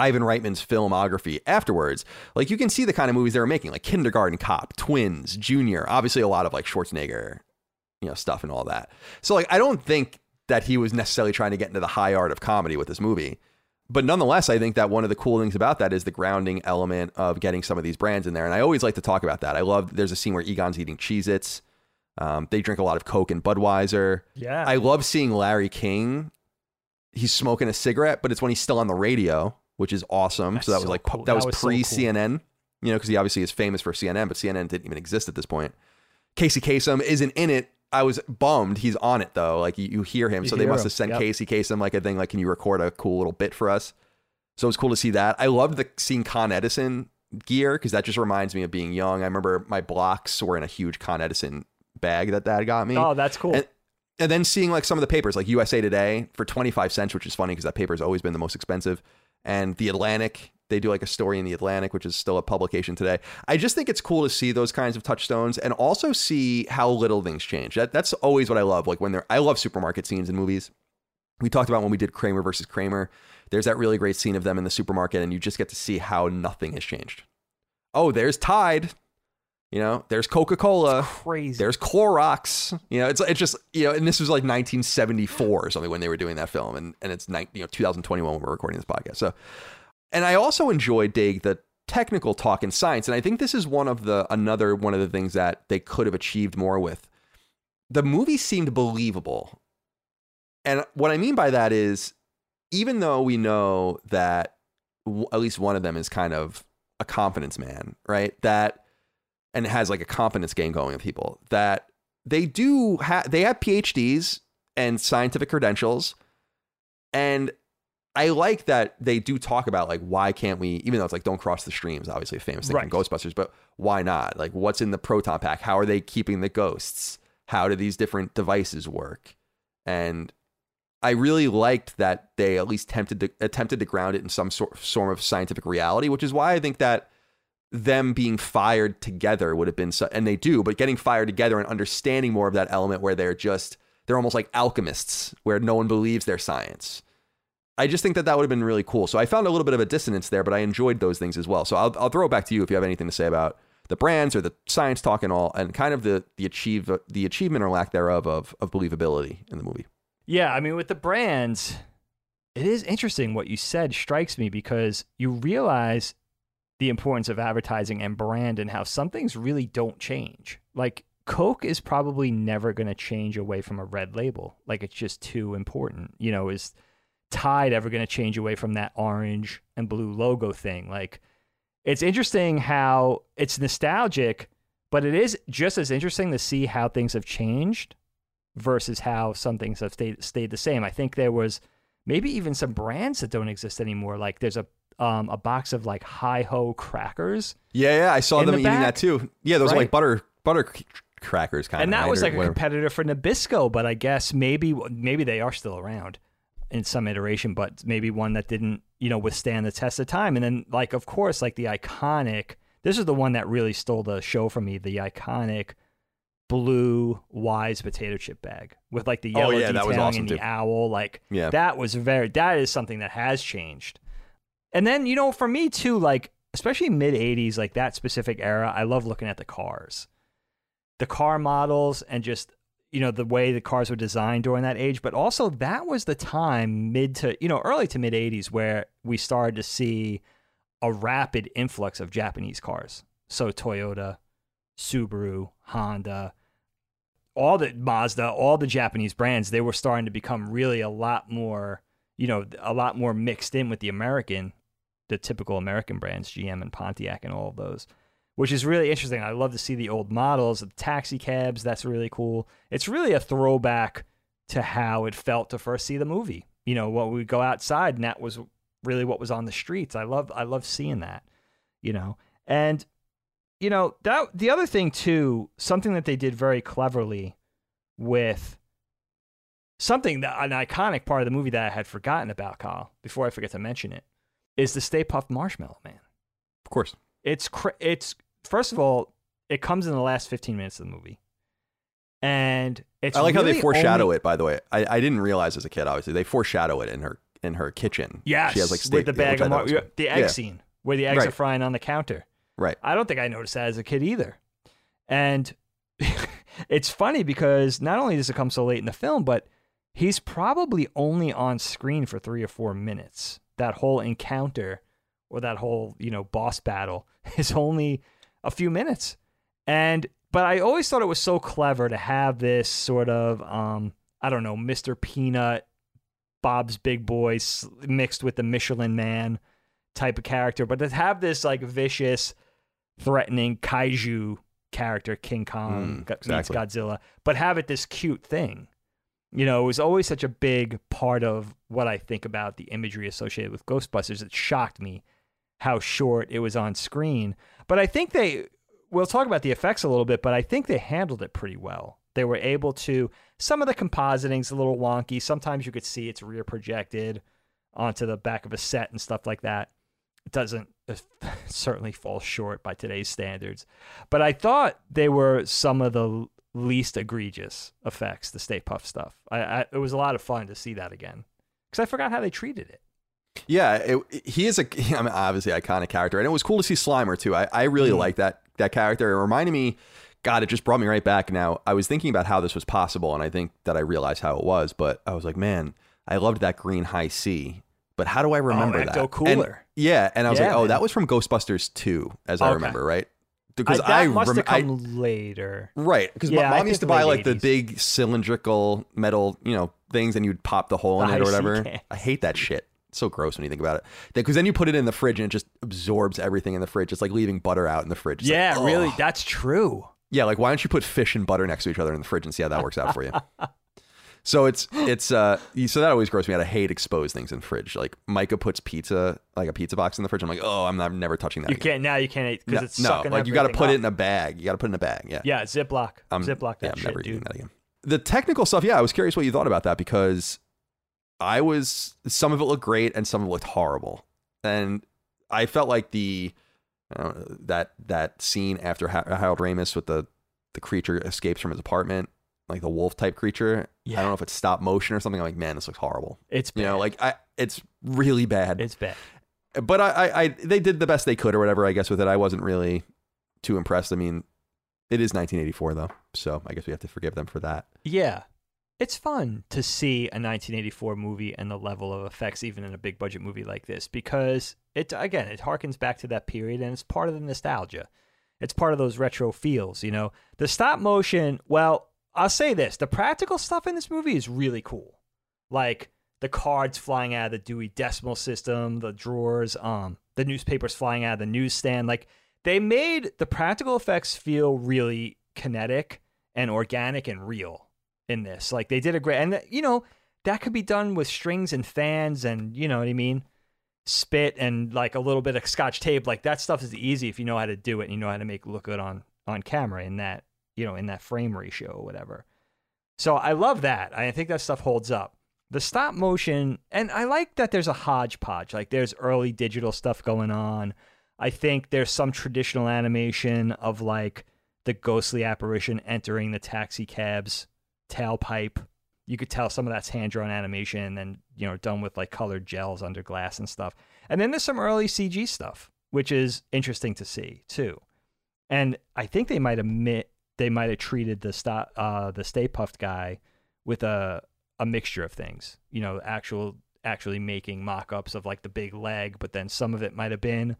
Ivan Reitman's filmography afterwards, like you can see the kind of movies they were making, like Kindergarten Cop, Twins, Junior, obviously a lot of like Schwarzenegger, you know, stuff and all that. So like I don't think that he was necessarily trying to get into the high art of comedy with this movie. But nonetheless, I think that one of the cool things about that is the grounding element of getting some of these brands in there. And I always like to talk about that. I love there's a scene where Egon's eating Cheez Its. Um, they drink a lot of Coke and Budweiser.
Yeah.
I love seeing Larry King. He's smoking a cigarette, but it's when he's still on the radio, which is awesome.
That's
so that was
so
like
cool.
that was,
That was so
pre
cool.
CNN, you know, because he obviously is famous for CNN, but CNN didn't even exist at this point. Casey Kasem isn't in it. I was bummed. He's on it though. Like you, you hear him,
You
so they must
him.
have sent
Yep.
Casey Kasem like a thing. Like, can you record a cool little bit for us? So it was cool to see that. I loved the seeing Con Edison gear because that just reminds me of being young. I remember my blocks were in a huge Con Edison bag that Dad got me.
oh, that's cool.
And, and then seeing like some of the papers, like USA Today for 25 cents, which is funny because that paper has always been the most expensive. And The Atlantic, they do like a story in The Atlantic, which is still a publication today. I just think it's cool to see those kinds of touchstones and also see how little things change. That, that's always what I love. Like when they're, I love supermarket scenes in movies. We talked about when we did Kramer versus Kramer. There's that really great scene of them in the supermarket, and you just get to see how nothing has changed. Oh, there's Tide. You know, there's Coca Cola.
Crazy.
There's Clorox. You know, it's it's just you know, and this was like 1974 or something when they were doing that film, and and it's ni- you know 2021 when we're recording this podcast. So, and I also enjoyed Dig the technical talk in science, and I think this is one of the another one of the things that they could have achieved more with. The movie seemed believable, and what I mean by that is, even though we know that w- at least one of them is kind of a confidence man, right? That and has like a confidence game going with people that they do have they have PhDs and scientific credentials and I like that they do talk about like why can't we even though it's like don't cross the streams obviously a famous thing
Right.
from Ghostbusters but why not? Like what's in the proton pack? How are they keeping the ghosts? How do these different devices work? And I really liked that they at least attempted to attempted to ground it in some sort form of scientific reality which is why I think that them being fired together would have been so, and they do but getting fired together and understanding more of that element where they're just they're almost like alchemists where no one believes their science. I just think that that would have been really cool. So i found a little bit of a dissonance there but i enjoyed those things as well. So i'll, I'll throw it back to you if you have anything to say about the brands or the science talk and all and kind of the the achieve the achievement or lack thereof of of believability in the movie.
Yeah, I mean, with the brands, it is interesting what you said strikes me because you realize the importance of advertising and brand and how some things really don't change. Like Coke is probably never going to change away from a red label. Like it's just too important. You know, is Tide ever going to change away from that orange and blue logo thing? Like it's interesting how it's nostalgic, but it is just as interesting to see how things have changed versus how some things have stayed stayed the same. I think there was maybe even some brands that don't exist anymore. Like there's a um, a box of like hi ho crackers,
yeah yeah i saw them
the
eating
back?
that too yeah those are like butter butter crackers kind
and
of And
that
right,
was like a
whatever.
competitor for Nabisco. But I guess maybe maybe they are still around. in some iteration, but maybe one that didn't, you know, withstand the test of time. And then, like, of course, like the iconic. This is the one that really stole the show from me. The iconic blue Wise potato chip bag with like the
Oh,
yellow
yeah, that was
detailing
awesome,
and the
too.
owl. Like,
Yeah.
that was very. That is something that has changed. And then, you know, for me too, like especially mid '80s, like that specific era, I love looking at the cars, the car models, and just you know the way the cars were designed during that age. But also, that was the time mid to you know early to mid '80s where we started to see a rapid influx of Japanese cars. So Toyota, Subaru, Honda, all the Mazda, all the Japanese brands, they were starting to become really a lot more, you know, a lot more mixed in with the American, the typical American brands, GM and Pontiac and all of those, which is really interesting. I love to see the old models, the taxi cabs. That's really cool. It's really a throwback to how it felt to first see the movie. You know, what we go outside and that was really what was on the streets. I love I love seeing that, you know. And you know, that the other thing too, something that they did very cleverly with something that an iconic part of the movie that I had forgotten about, Kyle, before I forget to mention it, is the Stay Puft Marshmallow Man.
Of course.
It's cra- it's first of all, it comes in the last 15 minutes of the movie. And it's
I like how they foreshadow
only-
it. By the way, I, I didn't realize as a kid. Obviously, they foreshadow it in her in her kitchen.
Yes,
she has like
with the bag
I
of mar-
was
the egg
Yeah,
scene where the eggs are frying on the counter.
Right.
I don't think I noticed that as a kid either. And it's funny because not only does it come so late in the film, but he's probably only on screen for three or four minutes. That whole encounter or that whole, you know, boss battle is only a few minutes. And but I always thought it was so clever to have this sort of um, I don't know, Mr. Peanut, Bob's Big Boys mixed with the Michelin Man type of character, but to have this like vicious, threatening kaiju character, King Kong
Mm, exactly.
meets Godzilla, but have it this cute thing. You know, it was always such a big part of what I think about the imagery associated with Ghostbusters. It shocked me how short it was on screen. But I think they, we'll talk about the effects a little bit, but I think they handled it pretty well. They were able to, some of the compositing's a little wonky. Sometimes you could see it's rear projected onto the back of a set and stuff like that. It doesn't it uh, certainly fall short by today's standards. But I thought they were some of the least egregious effects, the Stay Puft stuff. I, I, it was a lot of fun to see that again because I forgot how they treated it.
Yeah, it, he is a I mean, obviously iconic character, and it was cool to see Slimer too. I, I really
Mm.
like that that character. It reminded me, God, it just brought me right back. Now I was thinking about how this was possible, and I think that I realized how it was. But I was like, man, I loved that green Hi-C. But how do I remember that?
Ecto
And-
Cooler.
yeah, and I was
Yeah,
like, oh,
man.
that was from Ghostbusters two, as I remember, right?
I,
Because
that
I,
must
rem-
have
I-
later.
Right, because
Yeah, I
mom used to buy like the big cylindrical metal, you know, things, and you'd pop the hole in
The
it or whatever.
cans.
I hate that shit. It's so gross when you think about it. Because then you put it in the fridge and it just absorbs everything in the fridge. It's like leaving butter out in the fridge. It's
yeah,
like,
really, that's true.
Yeah, like why don't you put fish and butter next to each other in the fridge and see how that works out for you? So it's it's uh so that always grossed me out. I hate exposed things in fridge. Like Micah puts pizza like a pizza box in the fridge. I'm like, oh, I'm not I'm never touching that.
You
again.
can't now. You can't eat because
no,
it's
no, like you got to put it in a bag. You got to put it in a bag. Yeah,
yeah, Ziploc.
I'm
Ziploc that
yeah, I'm
shit,
never eating that again. The technical stuff, yeah, I was curious what you thought about that because I was some of it looked great and some of it looked horrible, and I felt like the uh, that that scene after Ha- Harold Ramis with the the creature escapes from his apartment, like the wolf type creature.
Yeah.
I don't know if it's stop motion or something. I'm like, man, this looks horrible.
It's bad.
You know, like I, it's really bad.
it's bad.
but I, I, I, they did the best they could or whatever. I guess with it, I wasn't really too impressed. I mean, it is 1984 though, so I guess we have to forgive them for that.
Yeah. It's fun to see a 1984 movie and the level of effects, even in a big budget movie like this, because it, again, it harkens back to that period and it's part of the nostalgia. It's part of those retro feels, you know? The stop motion, well, I'll say this the practical stuff in this movie is really cool. Like the cards flying out of the Dewey Decimal System, the drawers, um, the newspapers flying out of the newsstand. Like they made the practical effects feel really kinetic and organic and real in this. Like they did a great, and you know that could be done with strings and fans, and you know what I mean, spit and like a little bit of scotch tape. Like that stuff is easy if you know how to do it and you know how to make it look good on on camera in that you know in that frame ratio or whatever. So I love that. I think that stuff holds up. the stop motion, and I like that there's a hodgepodge. Like there's early digital stuff going on. I think there's some traditional animation of like the ghostly apparition entering the taxi cab's tailpipe. You could tell some of that's hand drawn animation and you know done with like colored gels under glass and stuff. And then there's some early CG stuff, which is interesting to see too. And I think they might admit they might have treated the stop uh, the Stay Puft guy with a a mixture of things. You know, actual actually making mock-ups of like the big leg, but then some of it might have been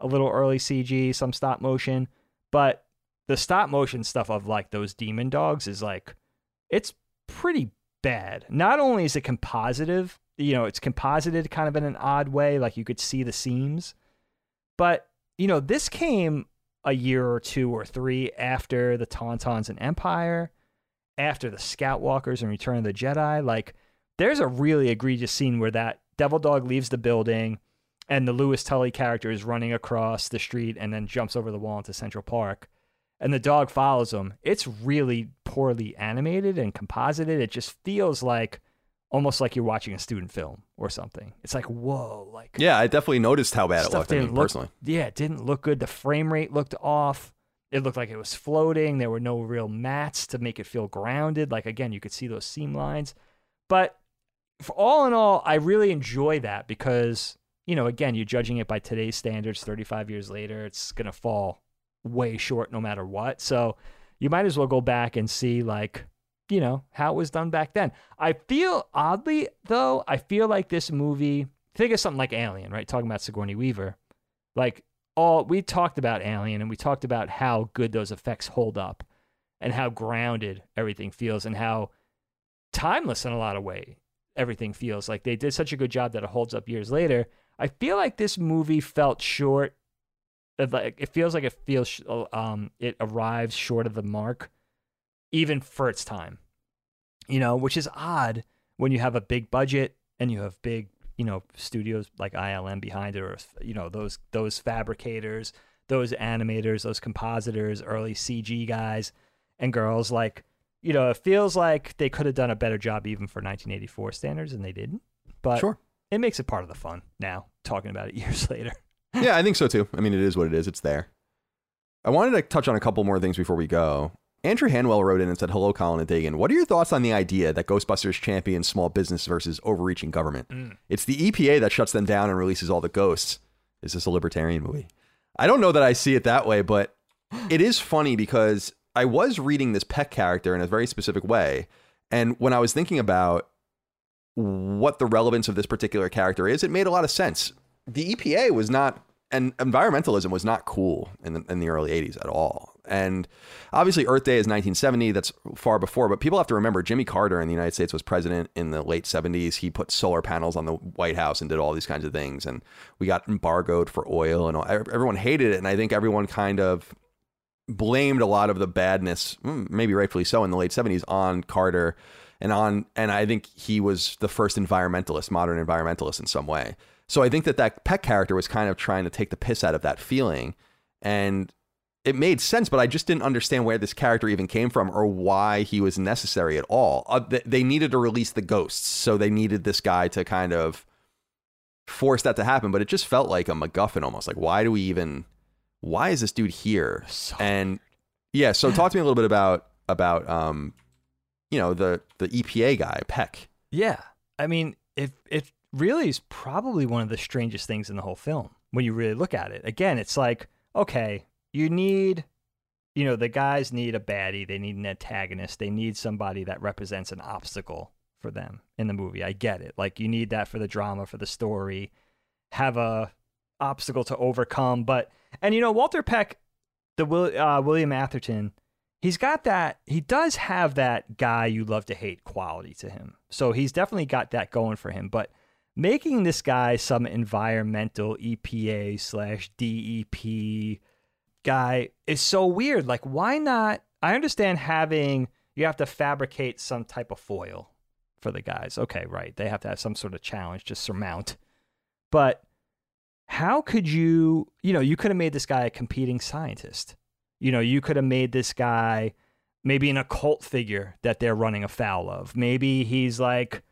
a little early CG, some stop motion. But the stop motion stuff of like those demon dogs is like it's pretty bad. Not only is it compositive, you know, it's composited kind of in an odd way, like you could see the seams, but you know, this came a year or two or three after the Tauntauns and Empire after the Scout Walkers and Return of the Jedi. Like, there's a really egregious scene where that Devil Dog leaves the building and the Louis Tully character is running across the street and then jumps over the wall into Central Park. And the dog follows him. It's really poorly animated and composited. It just feels like almost like you're watching a student film or something. It's like, whoa, like
Yeah, I definitely noticed how bad it looked. I mean,
look,
personally.
Yeah, it didn't look good. The frame rate looked off. It looked like it was floating. There were no real mats to make it feel grounded. Like again, you could see those seam lines. But for all in all, I really enjoy that because, you know, again, you're judging it by today's standards 35 years later, it's going to fall way short no matter what. So, you might as well go back and see like you know how it was done back then. I feel oddly though, I feel like this movie. Think of something like Alien, right? Talking about Sigourney Weaver, like all we talked about Alien, and we talked about how good those effects hold up, and how grounded everything feels, and how timeless in a lot of way everything feels. Like they did such a good job that it holds up years later. I feel like this movie felt short. Like it feels like it feels um it arrives short of the mark, even for its time. You know, which is odd when you have a big budget and you have big you know studios like ILM behind it, or you know those those fabricators, those animators, those compositors, early CG guys and girls. Like you know, it feels like they could have done a better job even for 1984 standards, and they didn't. But
Sure.
it makes it part of the fun now. Talking about it years later.
yeah, I think so too. I mean, it is what it is. It's there. I wanted to touch on a couple more things before we go. Andrew Hanwell wrote in and said, Hello, Colin and Dagan. What are your thoughts on the idea that Ghostbusters champions small business versus overreaching government? Mm. It's the EPA that shuts them down and releases all the ghosts. Is this a libertarian movie? I don't know that I see it that way, but it is funny because I was reading this Peck character in a very specific way. And when I was thinking about what the relevance of this particular character is, it made a lot of sense. The EPA was not, and environmentalism was not cool in the, in the early 80s at all. And obviously, Earth Day is 1970. That's far before, but people have to remember Jimmy Carter in the United States was president in the late 70s. He put solar panels on the White House and did all these kinds of things. And we got embargoed for oil, and all, everyone hated it. And I think everyone kind of blamed a lot of the badness, mm, maybe rightfully so, in the late 70s on Carter and on and I think he was the first environmentalist, modern environmentalist in some way. So I think that that Peck character was kind of trying to take the piss out of that feeling and it made sense, but I just didn't understand where this character even came from or why he was necessary at all. Uh, th- they needed to release the ghosts, so they needed this guy to kind of force that to happen, but it just felt like a MacGuffin almost. Like, why do we even? Why is this dude here?
So
and yeah, so talk to me a little bit about about um, you know, the the EPA guy Peck.
Yeah. I mean, it it really is probably one of the strangest things in the whole film when you really look at it. Again, it's like, okay, you need you know, the guys need a baddie, they need an antagonist, they need somebody that represents an obstacle for them in the movie. I get it. Like you need that for the drama, for the story, have a obstacle to overcome, but and you know, Walter Peck, the uh, William Atherton, he's got that he does have that guy you love to hate quality to him so he's definitely got that going for him but making this guy some environmental epa slash dep guy is so weird. Like why not i understand having you have to fabricate some type of foil for the guys. Okay right they have to have some sort of challenge to surmount. But how could you you know you could have made this guy a competing scientist. You know, you could have made this guy maybe an occult figure that they're running afoul of. Maybe he's like,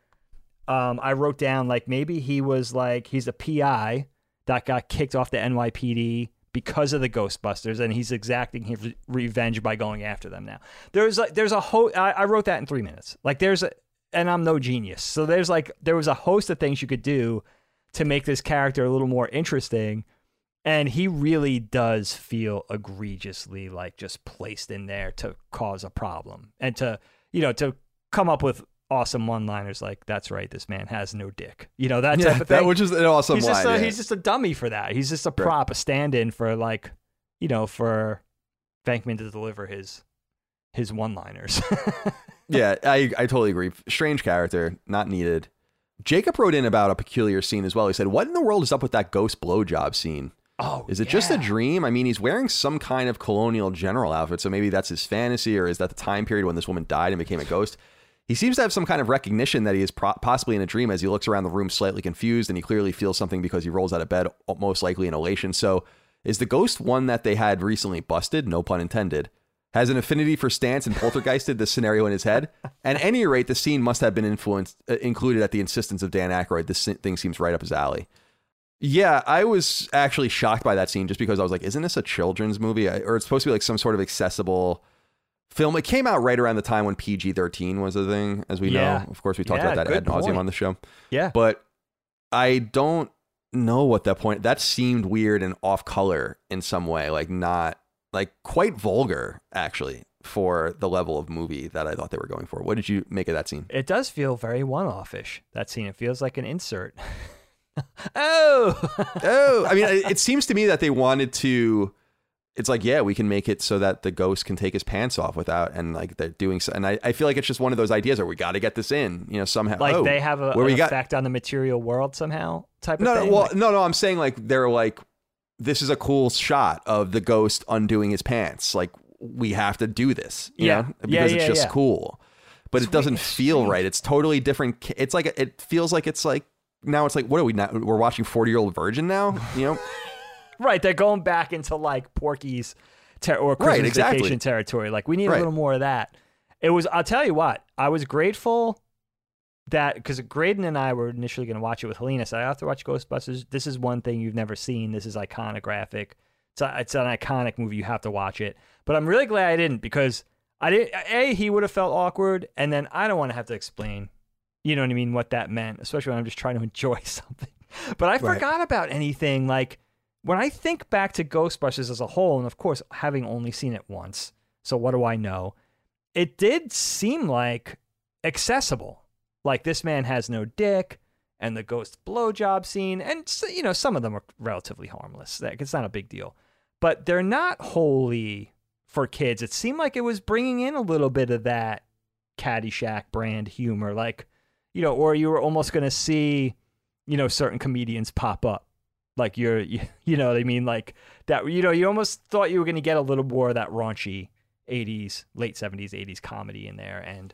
um, I wrote down like maybe he was like he's a PI that got kicked off the NYPD because of the Ghostbusters, and he's exacting his re- revenge by going after them now. There's like there's a whole I, I wrote that in three minutes. Like there's a and I'm no genius, so there's like there was a host of things you could do to make this character a little more interesting. And he really does feel egregiously like just placed in there to cause a problem and to, you know, to come up with awesome one-liners like "That's right, this man has no dick." You know that type
Yeah,
of thing.
that which is an awesome
he's
line.
just a,
yeah.
he's just a dummy for that. He's just a prop, a stand-in for like, you know, for Venkman to deliver his his one-liners.
yeah, I, I totally agree. Strange character, not needed. Jacob wrote in about a peculiar scene as well. He said, What in the world is up with that ghost blowjob scene?
oh,
Is it just a dream? I mean, he's wearing some kind of colonial general outfit, so maybe that's his fantasy, or is that the time period when this woman died and became a ghost? He seems to have some kind of recognition that he is pro- possibly in a dream as he looks around the room slightly confused, and he clearly feels something because he rolls out of bed, most likely in elation. So, is the ghost one that they had recently busted? No pun intended. Has an affinity for Stantz and poltergeisted the scenario in his head. At any rate, the scene must have been influenced, uh, included at the insistence of Dan Aykroyd. This thing seems right up his alley. Yeah, I was actually shocked by that scene just because I was like, isn't this a children's movie? Or it's supposed to be like some sort of accessible film. It came out right around the time when PG 13 was a thing, as we
Yeah.
know. Of course, we talked
Yeah,
about that ad nauseum
point.
on the show.
Yeah.
But I don't know what that point, that seemed weird and off color in some way, like not, like quite vulgar, actually, for the level of movie that I thought they were going for. What did you make of that scene?
It does feel very one-off-ish. That scene. It feels like an insert. oh.
oh, I mean, it it seems to me that they wanted to. It's like, yeah, we can make it so that the ghost can take his pants off without, and like they're doing. So, and I, I feel like it's just one of those ideas where we got to get this in, you know, somehow.
like
Oh,
they have a,
where
an
we got
effect on the material world somehow type of
no, no, well,
Like-
no, no. I'm saying like they're like, this is a cool shot of the ghost undoing his pants. Like we have to do this, you
Yeah.
know,
Yeah,
because it's just
yeah.
cool. But it doesn't feel right. It's totally different. It's like it feels like it's like now it's like what are we now? We're watching Forty Year Old Virgin now, you know.
right, they're going back into like Porky's ter- or
Right,
Christmas
exactly.
vacation territory. Like we need
Right.
a little more of that. It was. I'll tell you what. I was grateful that because Graydon and I were initially going to watch it with Helena. So I have to watch Ghostbusters. This is one thing you've never seen. This is iconographic. It's a, it's an iconic movie. You have to watch it. But I'm really glad I didn't because I didn't. A he would have felt awkward, and then I don't want to have to explain. You know what I mean? What that meant, especially when I'm just trying to enjoy something. But I
Right.
forgot about anything like when I think back to Ghostbusters as a whole, and of course, having only seen it once, so what do I know? It did seem like accessible. Like this man has no dick, and the ghost blowjob scene, and you know some of them are relatively harmless. Like, It's not a big deal, but they're not wholly for kids. It seemed like it was bringing in a little bit of that Caddyshack brand humor, like you know, or you were almost going to see, you know, certain comedians pop up like you're you, you know what i mean? Like that you know you almost thought you were going to get a little more of that raunchy 80s late 70s 80s comedy in there and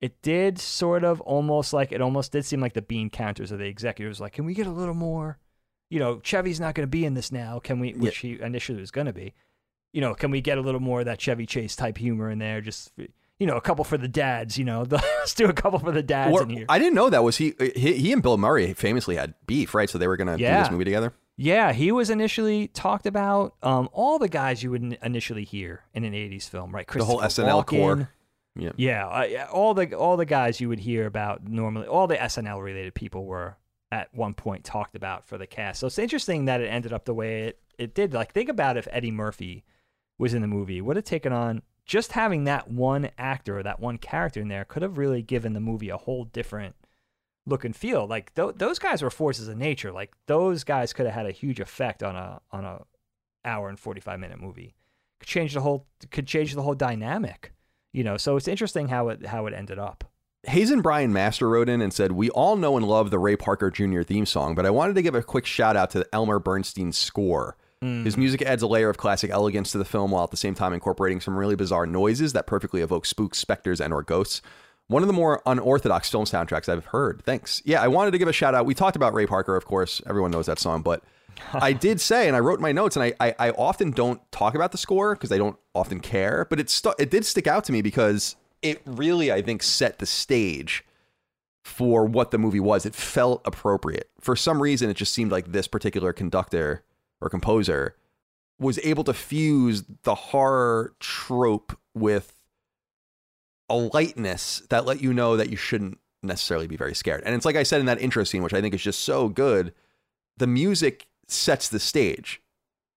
it did sort of almost like it almost did seem like the bean counters of the executives like can we get a little more? You know chevy's not going to be in this now can we which he initially was going to be. You know can we get a little more of that chevy chase type humor in there just you know a couple for the dads you know let's do a couple for the dads
Or-
in here
I didn't know that was he, he. He and Bill Murray famously had beef, right? So they were gonna do this movie together.
Yeah, he was initially talked about. Um, all the guys you would initially hear in an '80s film, right?
The whole SNL
Walken.
core. Yeah.
Yeah, uh, yeah, all the all the guys you would hear about normally, all the SNL related people were at one point talked about for the cast. So it's interesting that it ended up the way it it did. Like, think about if Eddie Murphy was in the movie, would have taken on just having that one actor or that one character in there could have really given the movie a whole different look and feel. Like th- those guys were forces of nature. Like those guys could have had a huge effect on a on a hour and forty five minute movie. Could change the whole could change the whole dynamic. You know, so it's interesting how it how it ended up.
Hazen Brian Master wrote in and said, We all know and love the Ray Parker Jr. theme song, but I wanted to give a quick shout out to Elmer Bernstein's score. His music adds a layer of classic elegance to the film while at the same time incorporating some really bizarre noises that perfectly evoke spooks, specters, and or ghosts. One of the more unorthodox film soundtracks I've heard. Thanks. Yeah, I wanted to give a shout out. We talked about Ray Parker, of course. Everyone knows that song, but I did say, and I wrote my notes, and I, I, I often don't talk about the score because I don't often care, but it, stu- it did stick out to me because it really, I think, set the stage for what the movie was. It felt appropriate. For some reason, it just seemed like this particular conductor or composer was able to fuse the horror trope with a lightness that let you know that you shouldn't necessarily be very scared. And it's like I said in that intro scene, which I think is just so good. The music sets the stage.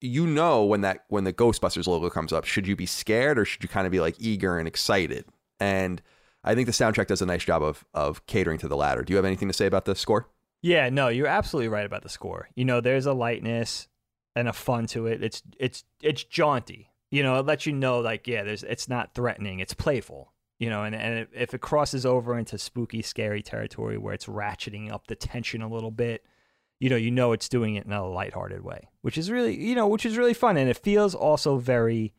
You know when that when the Ghostbusters logo comes up, should you be scared or should you kind of be like eager and excited? And I think the soundtrack does a nice job of of catering to the latter. Do you have anything to say about the score?
Yeah, no, you're absolutely right about the score. You know, there's a lightness and a fun to it. It's it's it's jaunty. You know, it lets you know like yeah, there's it's not threatening. It's playful. You know, and and if it crosses over into spooky, scary territory where it's ratcheting up the tension a little bit, you know, you know it's doing it in a lighthearted way, which is really you know, which is really fun, and it feels also very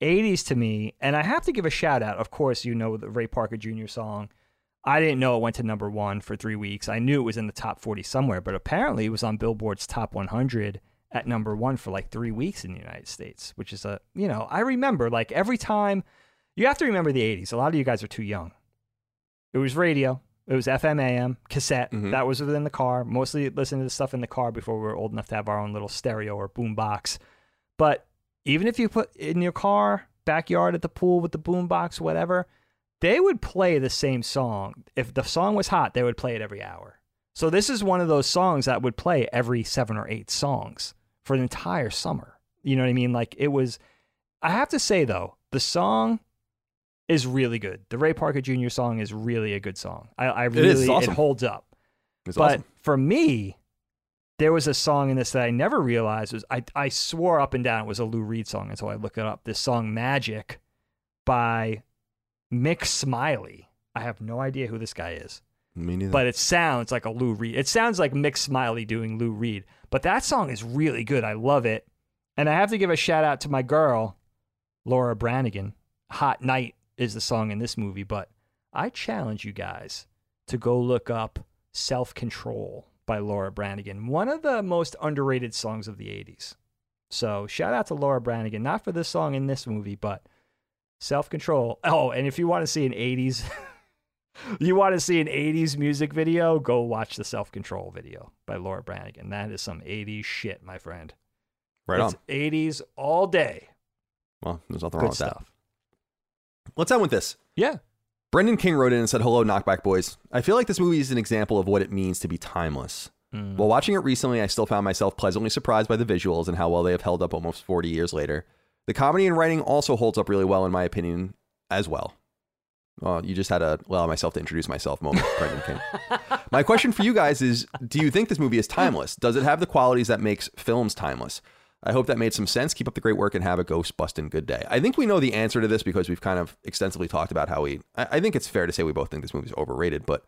80s to me. And I have to give a shout out. Of course, you know the Ray Parker Jr. song. I didn't know it went to number one for three weeks. I knew it was in the top 40 somewhere, but apparently it was on Billboard's top 100 at number one for like three weeks in the United States, which is a, you know, I remember like every time, you have to remember the 80s. A lot of you guys are too young. It was radio, it was FM, AM, cassette.
Mhm.
That was within the car. Mostly listening to stuff in the car before we were old enough to have our own little stereo or boom box. But even if you put in your car, backyard at the pool with the boom box, whatever, they would play the same song. If the song was hot, they would play it every hour. So this is one of those songs that would play every seven or eight songs for an entire summer. You know what I mean? Like it was. I have to say though, the song is really good. The Ray Parker Jr. song is really a good song. I, I really
it's awesome.
it holds up.
It's
but
awesome.
for me, there was a song in this that I never realized was I, I swore up and down it was a Lou Reed song until I looked it up. This song Magic by Mick Smiley. I have no idea who this guy is.
Me neither.
But it sounds like a Lou Reed. It sounds like Mick Smiley doing Lou Reed. But that song is really good. I love it. And I have to give a shout out to my girl, Laura Branigan. Hot Night is the song in this movie, but I challenge you guys to go look up Self Control by Laura Branigan, one of the most underrated songs of the 80s. So shout out to Laura Branigan, not for this song in this movie, but Self Control. Oh, and if you want to see an 80s you want to see an 80s music video, go watch the Self Control video by Laura Branigan. That is some 80s shit, my friend.
right on.
it's 80s all day.
Well, there's nothing wrong
Good
with that.
stuff.
Let's end with this.
Yeah.
Brendan King wrote in and said, Hello, Knockback Boys. I feel like this movie is an example of what it means to be timeless.
Mm.
While watching it recently, I still found myself pleasantly surprised by the visuals and how well they have held up almost 40 years later. The comedy and writing also holds up really well, in my opinion, as well. Well, you just had to allow myself to introduce myself moment, Brendan King. My question for you guys is Do you think this movie is timeless? Does it have the qualities that makes films timeless? I hope that made some sense. Keep up the great work and have a ghost busting good day. I think we know the answer to this because we've kind of extensively talked about how we. I, I think it's fair to say we both think this movie's overrated, but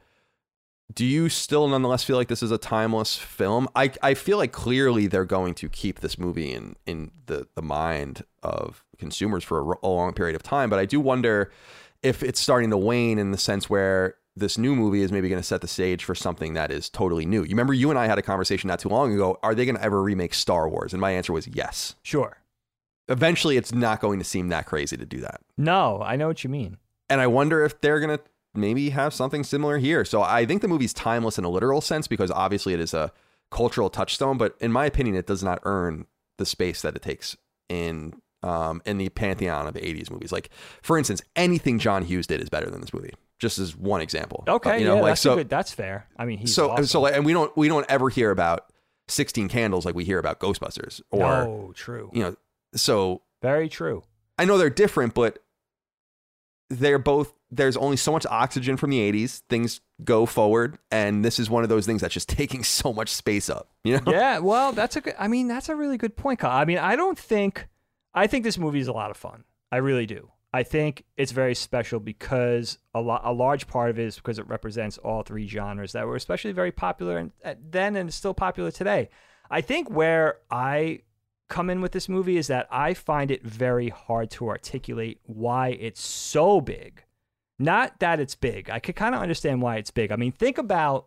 do you still nonetheless feel like this is a timeless film? I, I feel like clearly they're going to keep this movie in in the, the mind of consumers for a long period of time, but I do wonder if it's starting to wane in the sense where this new movie is maybe going to set the stage for something that is totally new. You remember you and I had a conversation not too long ago. Are they going to ever remake Star Wars? And my answer was yes.
Sure.
Eventually, it's not going to seem that crazy to do that.
No, I know what you mean.
And I wonder if they're going to maybe have something similar here. So I think the movie's timeless in a literal sense because obviously it is a cultural touchstone, but in my opinion, it does not earn the space that it takes in um, in the pantheon of 80s movies. Like, for instance, anything John Hughes did is better than this movie. Just as one example.
Okay,
Uh, you know,
yeah,
like
that's
so.
good. That's fair. I mean, he's
so
awesome.
so like, and we don't we don't ever hear about 16 Candles like we hear about Ghostbusters or
no, true.
you know. So
Very true.
I know they're different, but they're both. There's only so much oxygen from the '80s. Things go forward, and this is one of those things that's just taking so much space up. You know?
yeah, well, that's a good. I mean, that's a really good point. Kyle. I mean, I don't think. I think this movie is a lot of fun. I really do. I think it's very special because a lot, a large part of it is because it represents all three genres that were especially very popular and, uh, then and still popular today. I think where I come in with this movie is that I find it very hard to articulate why it's so big. Not that it's big. I could kind of understand why it's big. I mean, think about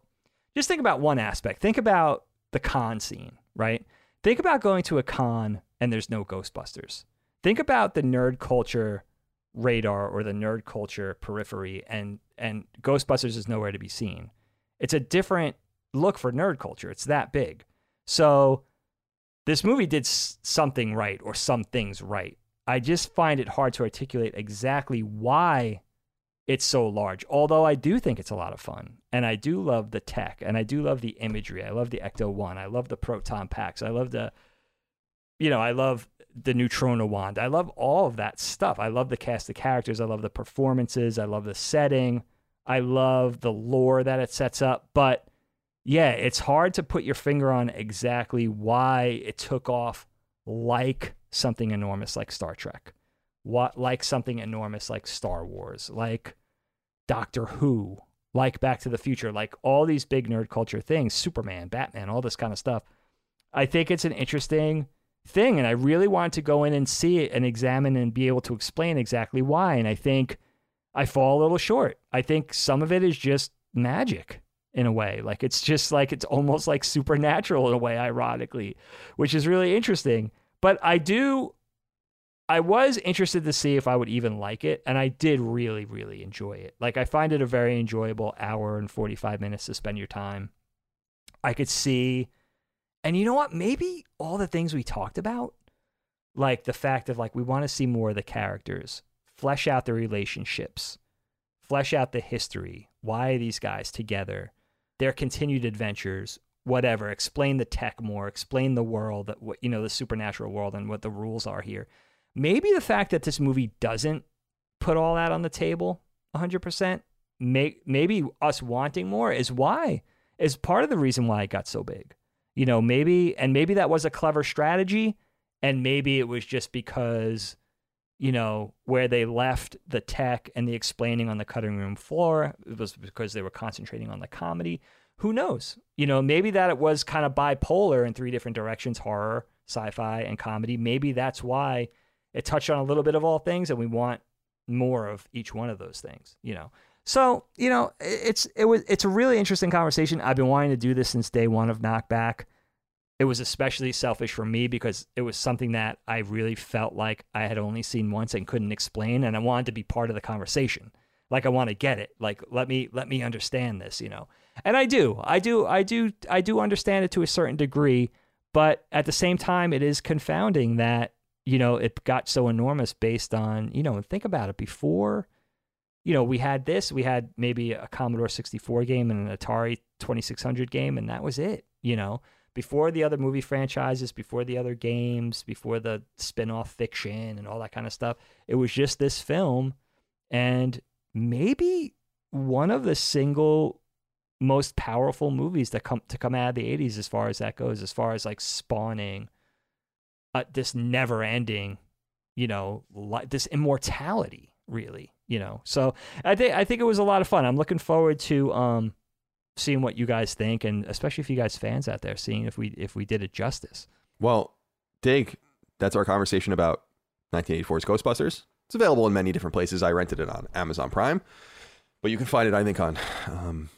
just think about one aspect. Think about the con scene, right? Think about going to a con and there's no Ghostbusters. Think about the nerd culture radar or the nerd culture periphery and and Ghostbusters is nowhere to be seen. It's a different look for nerd culture. It's that big. So this movie did something right or some things right. I just find it hard to articulate exactly why it's so large. Although I do think it's a lot of fun, and I do love the tech, and I do love the imagery. I love the Ecto One. I love the proton packs. I love the, you know, I love the Neutrona wand. I love all of that stuff. I love the cast of characters. I love the performances. I love the setting. I love the lore that it sets up. But yeah, it's hard to put your finger on exactly why it took off like something enormous like Star Trek, what like something enormous like Star Wars, like Doctor Who, like Back to the Future, like all these big nerd culture things, Superman, Batman, all this kind of stuff. I think it's an interesting thing, and I really want to go in and see it and examine and be able to explain exactly why. And I think I fall a little short. I think some of it is just magic in a way. Like it's just like it's almost like supernatural in a way, ironically, which is really interesting. But I do, I was interested to see if I would even like it. And I did really, really enjoy it. Like I find it a very enjoyable hour and 45 minutes to spend your time. I could see, and you know what? Maybe all the things we talked about, like the fact of like we want to see more of the characters, flesh out the relationships, flesh out the history. Why these guys together? Their continued adventures, whatever. Explain the tech more. Explain the world, that what you know, the supernatural world, and what the rules are here. Maybe the fact that this movie doesn't put all that on the table, 100%. Make maybe us wanting more is why is part of the reason why it got so big. You know, maybe and maybe that was a clever strategy, and maybe it was just because you know, where they left the tech and the explaining on the cutting room floor. It was because they were concentrating on the comedy. Who knows? You know, maybe that it was kind of bipolar in three different directions horror, sci fi, and comedy. Maybe that's why it touched on a little bit of all things and we want more of each one of those things, you know. So, you know, it's it was it's a really interesting conversation. I've been wanting to do this since day one of Knockback it was especially selfish for me because it was something that I really felt like I had only seen once and couldn't explain and I wanted to be part of the conversation. Like I want to get it. Like let me let me understand this, you know. And I do. I do I do I do understand it to a certain degree, but at the same time it is confounding that, you know, it got so enormous based on, you know, think about it before you know, we had this, we had maybe a Commodore 64 game and an Atari 2600 game and that was it, you know before the other movie franchises, before the other games, before the spin-off fiction and all that kind of stuff. It was just this film and maybe one of the single most powerful movies that come to come out of the 80s as far as that goes, as far as like spawning uh, this never-ending, you know, li- this immortality really, you know. So I think I think it was a lot of fun. I'm looking forward to um seeing what you guys think, and especially if you guys fans out there, seeing if we if we did it justice.
Well, Dig, that's our conversation about 1984's Ghostbusters. It's available in many different places. I rented it on Amazon Prime, but you can find it, I think, on um,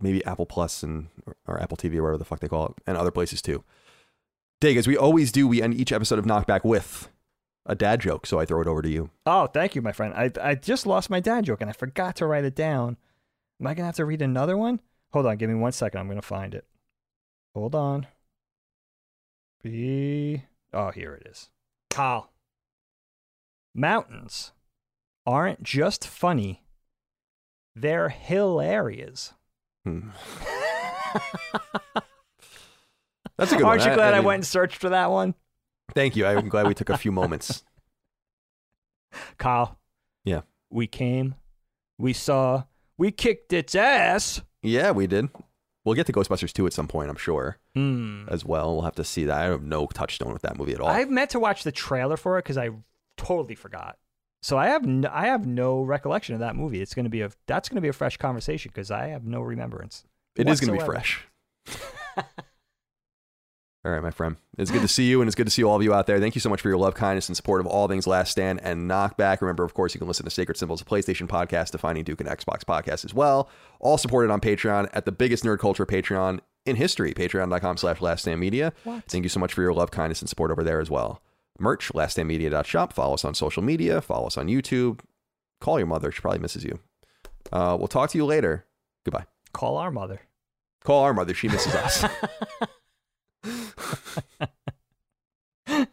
maybe Apple Plus and or, Apple TV or whatever the fuck they call it, and other places too. Dig, as we always do, we end each episode of Knockback with a dad joke. So I throw it over to you.
Oh, thank you, my friend. I I just lost my dad joke and I forgot to write it down. Am I gonna have to read another one? Hold on, give me one second. I'm gonna find it. Hold on. Be oh, here it is. Kyle. Mountains aren't just funny; they're hilarious.
Hmm. That's a good
Aren't
one.
you glad I,
mean,
went and searched for that one,
Thank you. I'm glad we took a few moments.
Kyle?
Yeah.
We came, we saw, we kicked its ass.
Yeah, we did. We'll get to Ghostbusters 2 at some point, I'm sure,
Hmm.
as well. We'll have to see that. I have no touchstone with that movie at all.
I meant to watch the trailer for it because I totally forgot. So I have no, I have no recollection of that movie. It's gonna be a that's gonna be a fresh conversation because I have no remembrance.
It is going to be fresh. all right, my friend. It's good to see you, and it's good to see all of you out there. Thank you so much for your love, kindness, and support of all things Last Stand and Knockback. Remember, of course, you can listen to Sacred Symbols, a PlayStation podcast, Defining Duke, and Xbox podcast as well. All supported on Patreon at the biggest nerd culture Patreon in history, patreon.com slash Last Stand Media.
What?
Thank you so much for your love, kindness, and support over there as well. Merch, laststandmedia.shop. Follow us on social media. Follow us on YouTube. Call your mother. She probably misses you. Uh, we'll talk to you later. Goodbye.
Call our mother.
Call our mother. She misses us.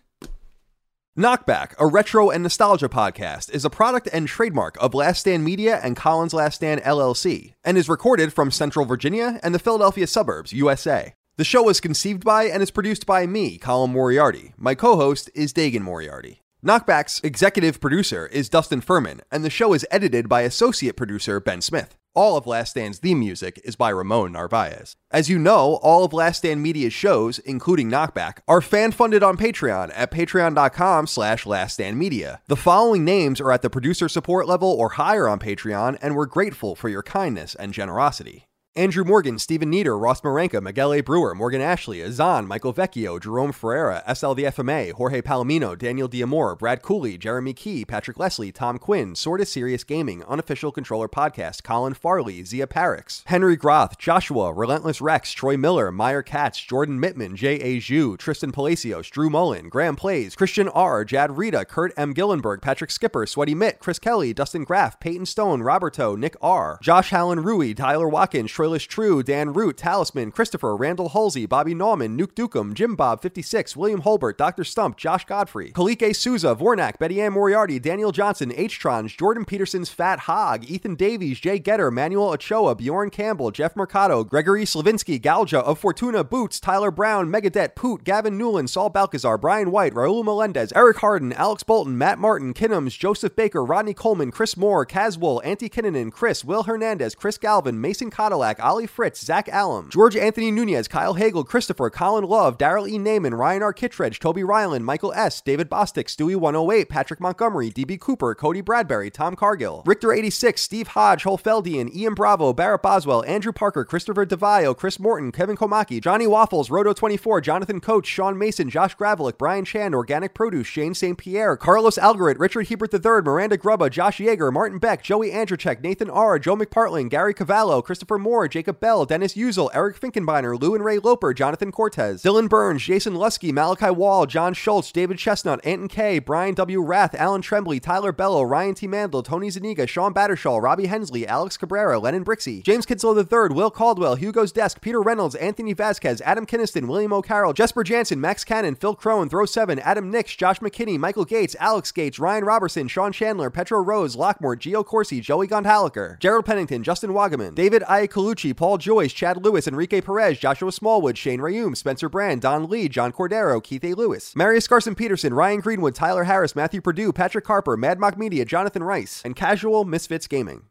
Knockback, a retro and nostalgia podcast, is a product and trademark of Last Stand Media and Colin's Last Stand LLC, and is recorded from Central Virginia and the Philadelphia suburbs, USA. The show was conceived by and is produced by me, Colin Moriarty. My co host is Dagan Moriarty. Knockback's executive producer is Dustin Furman, and the show is edited by associate producer Ben Smith. All of Last Stand's theme music is by Ramon Narvaez. As you know, all of Last Stand Media's shows, including Knockback, are fan-funded on Patreon at patreon.com slash laststandmedia. The following names are at the producer support level or higher on Patreon, and we're grateful for your kindness and generosity. Andrew Morgan, Stephen Nieder, Ross Marenka, Miguel A. Brewer, Morgan Ashley, Azan, Michael Vecchio, Jerome Ferreira, SL the FMA, Jorge Palomino, Daniel Diamore, Brad Cooley, Jeremy Key, Patrick Leslie, Tom Quinn, Sorta Serious Gaming, Unofficial Controller Podcast, Colin Farley, Zia Parix, Henry Groth, Joshua, Relentless Rex, Troy Miller, Meyer Katz, Jordan Mittman, J. A. Zhu, Tristan Palacios, Drew Mullen, Graham Plays, Christian R., Jad Rita, Kurt M. Gillenberg, Patrick Skipper, Sweaty Mitt, Chris Kelly, Dustin Graff, Peyton Stone, Roberto, Nick R., Josh Hallen Rui, Tyler Watkins, Troilish True, Dan Root, Talisman, Christopher, Randall Halsey, Bobby Nauman, Nuke Dukem, Jim Bob 56, William Holbert, Dr. Stump, Josh Godfrey, Kalike Souza, Vornak, Betty Ann Moriarty, Daniel Johnson, H. Trons, Jordan Peterson's Fat Hog, Ethan Davies, Jay Getter, Manuel Ochoa, Bjorn Campbell, Jeff Mercado, Gregory Slavinsky, Galja of Fortuna, Boots, Tyler Brown, Megadet, Poot, Gavin Newland, Saul Balcazar, Brian White, Raul Melendez, Eric Harden, Alex Bolton, Matt Martin, Kinnums, Joseph Baker, Rodney Coleman, Chris Moore, Caswell, Auntie Kinnanen, Chris, Will Hernandez, Chris Galvin, Mason Cadillac, Ali Fritz, Zach Allum, George Anthony Nunez, Kyle Hagel, Christopher, Colin Love, Daryl E. Naiman, Ryan R. Kittredge, Toby Ryland, Michael S., David Bostick, Stewie 108, Patrick Montgomery, DB Cooper, Cody Bradbury, Tom Cargill, Richter 86, Steve Hodge, Holfeldian, Ian Bravo, Barrett Boswell, Andrew Parker, Christopher DeVio, Chris Morton, Kevin Komaki, Johnny Waffles, Roto 24, Jonathan Coach, Sean Mason, Josh Gravelick, Brian Chan, Organic Produce, Shane St. Pierre, Carlos Algarit, Richard Hebert III, Miranda Grubba, Josh Yeager, Martin Beck, Joey Andrzejczyk, Nathan R., Joe McPartling, Gary Cavallo, Christopher Moore, Jacob Bell, Dennis Uzel, Eric Finkenbeiner, Lou and Ray Loper, Jonathan Cortez, Dylan Burns, Jason Lusky, Malachi Wall, John Schultz, David Chestnut, Anton K, Brian W. Rath, Alan Trembley, Tyler Bello, Ryan T. Mandel, Tony Zaniga, Sean Battershaw, Robbie Hensley, Alex Cabrera, Lennon Brixey, James Kinslow III, Will Caldwell, Hugo's Desk, Peter Reynolds, Anthony Vasquez, Adam Kinniston, William O'Carroll, Jesper Jansen, Max Cannon, Phil Crone, Throw 7, Adam Nix, Josh McKinney, Michael Gates, Alex Gates, Ryan Robertson, Sean Chandler, Petro Rose, Lockmore, Gio Corsi, Joey Gondhaliker, Gerald Pennington, Justin Wagaman, David Iacolucci, Paul Joyce, Chad Lewis, Enrique Perez, Joshua Smallwood, Shane Rayum, Spencer Brand, Don Lee, John Cordero, Keith A. Lewis, Marius Carson Peterson, Ryan Greenwood, Tyler Harris, Matthew Purdue, Patrick Harper, Mad Mock Media, Jonathan Rice, and Casual Misfits Gaming.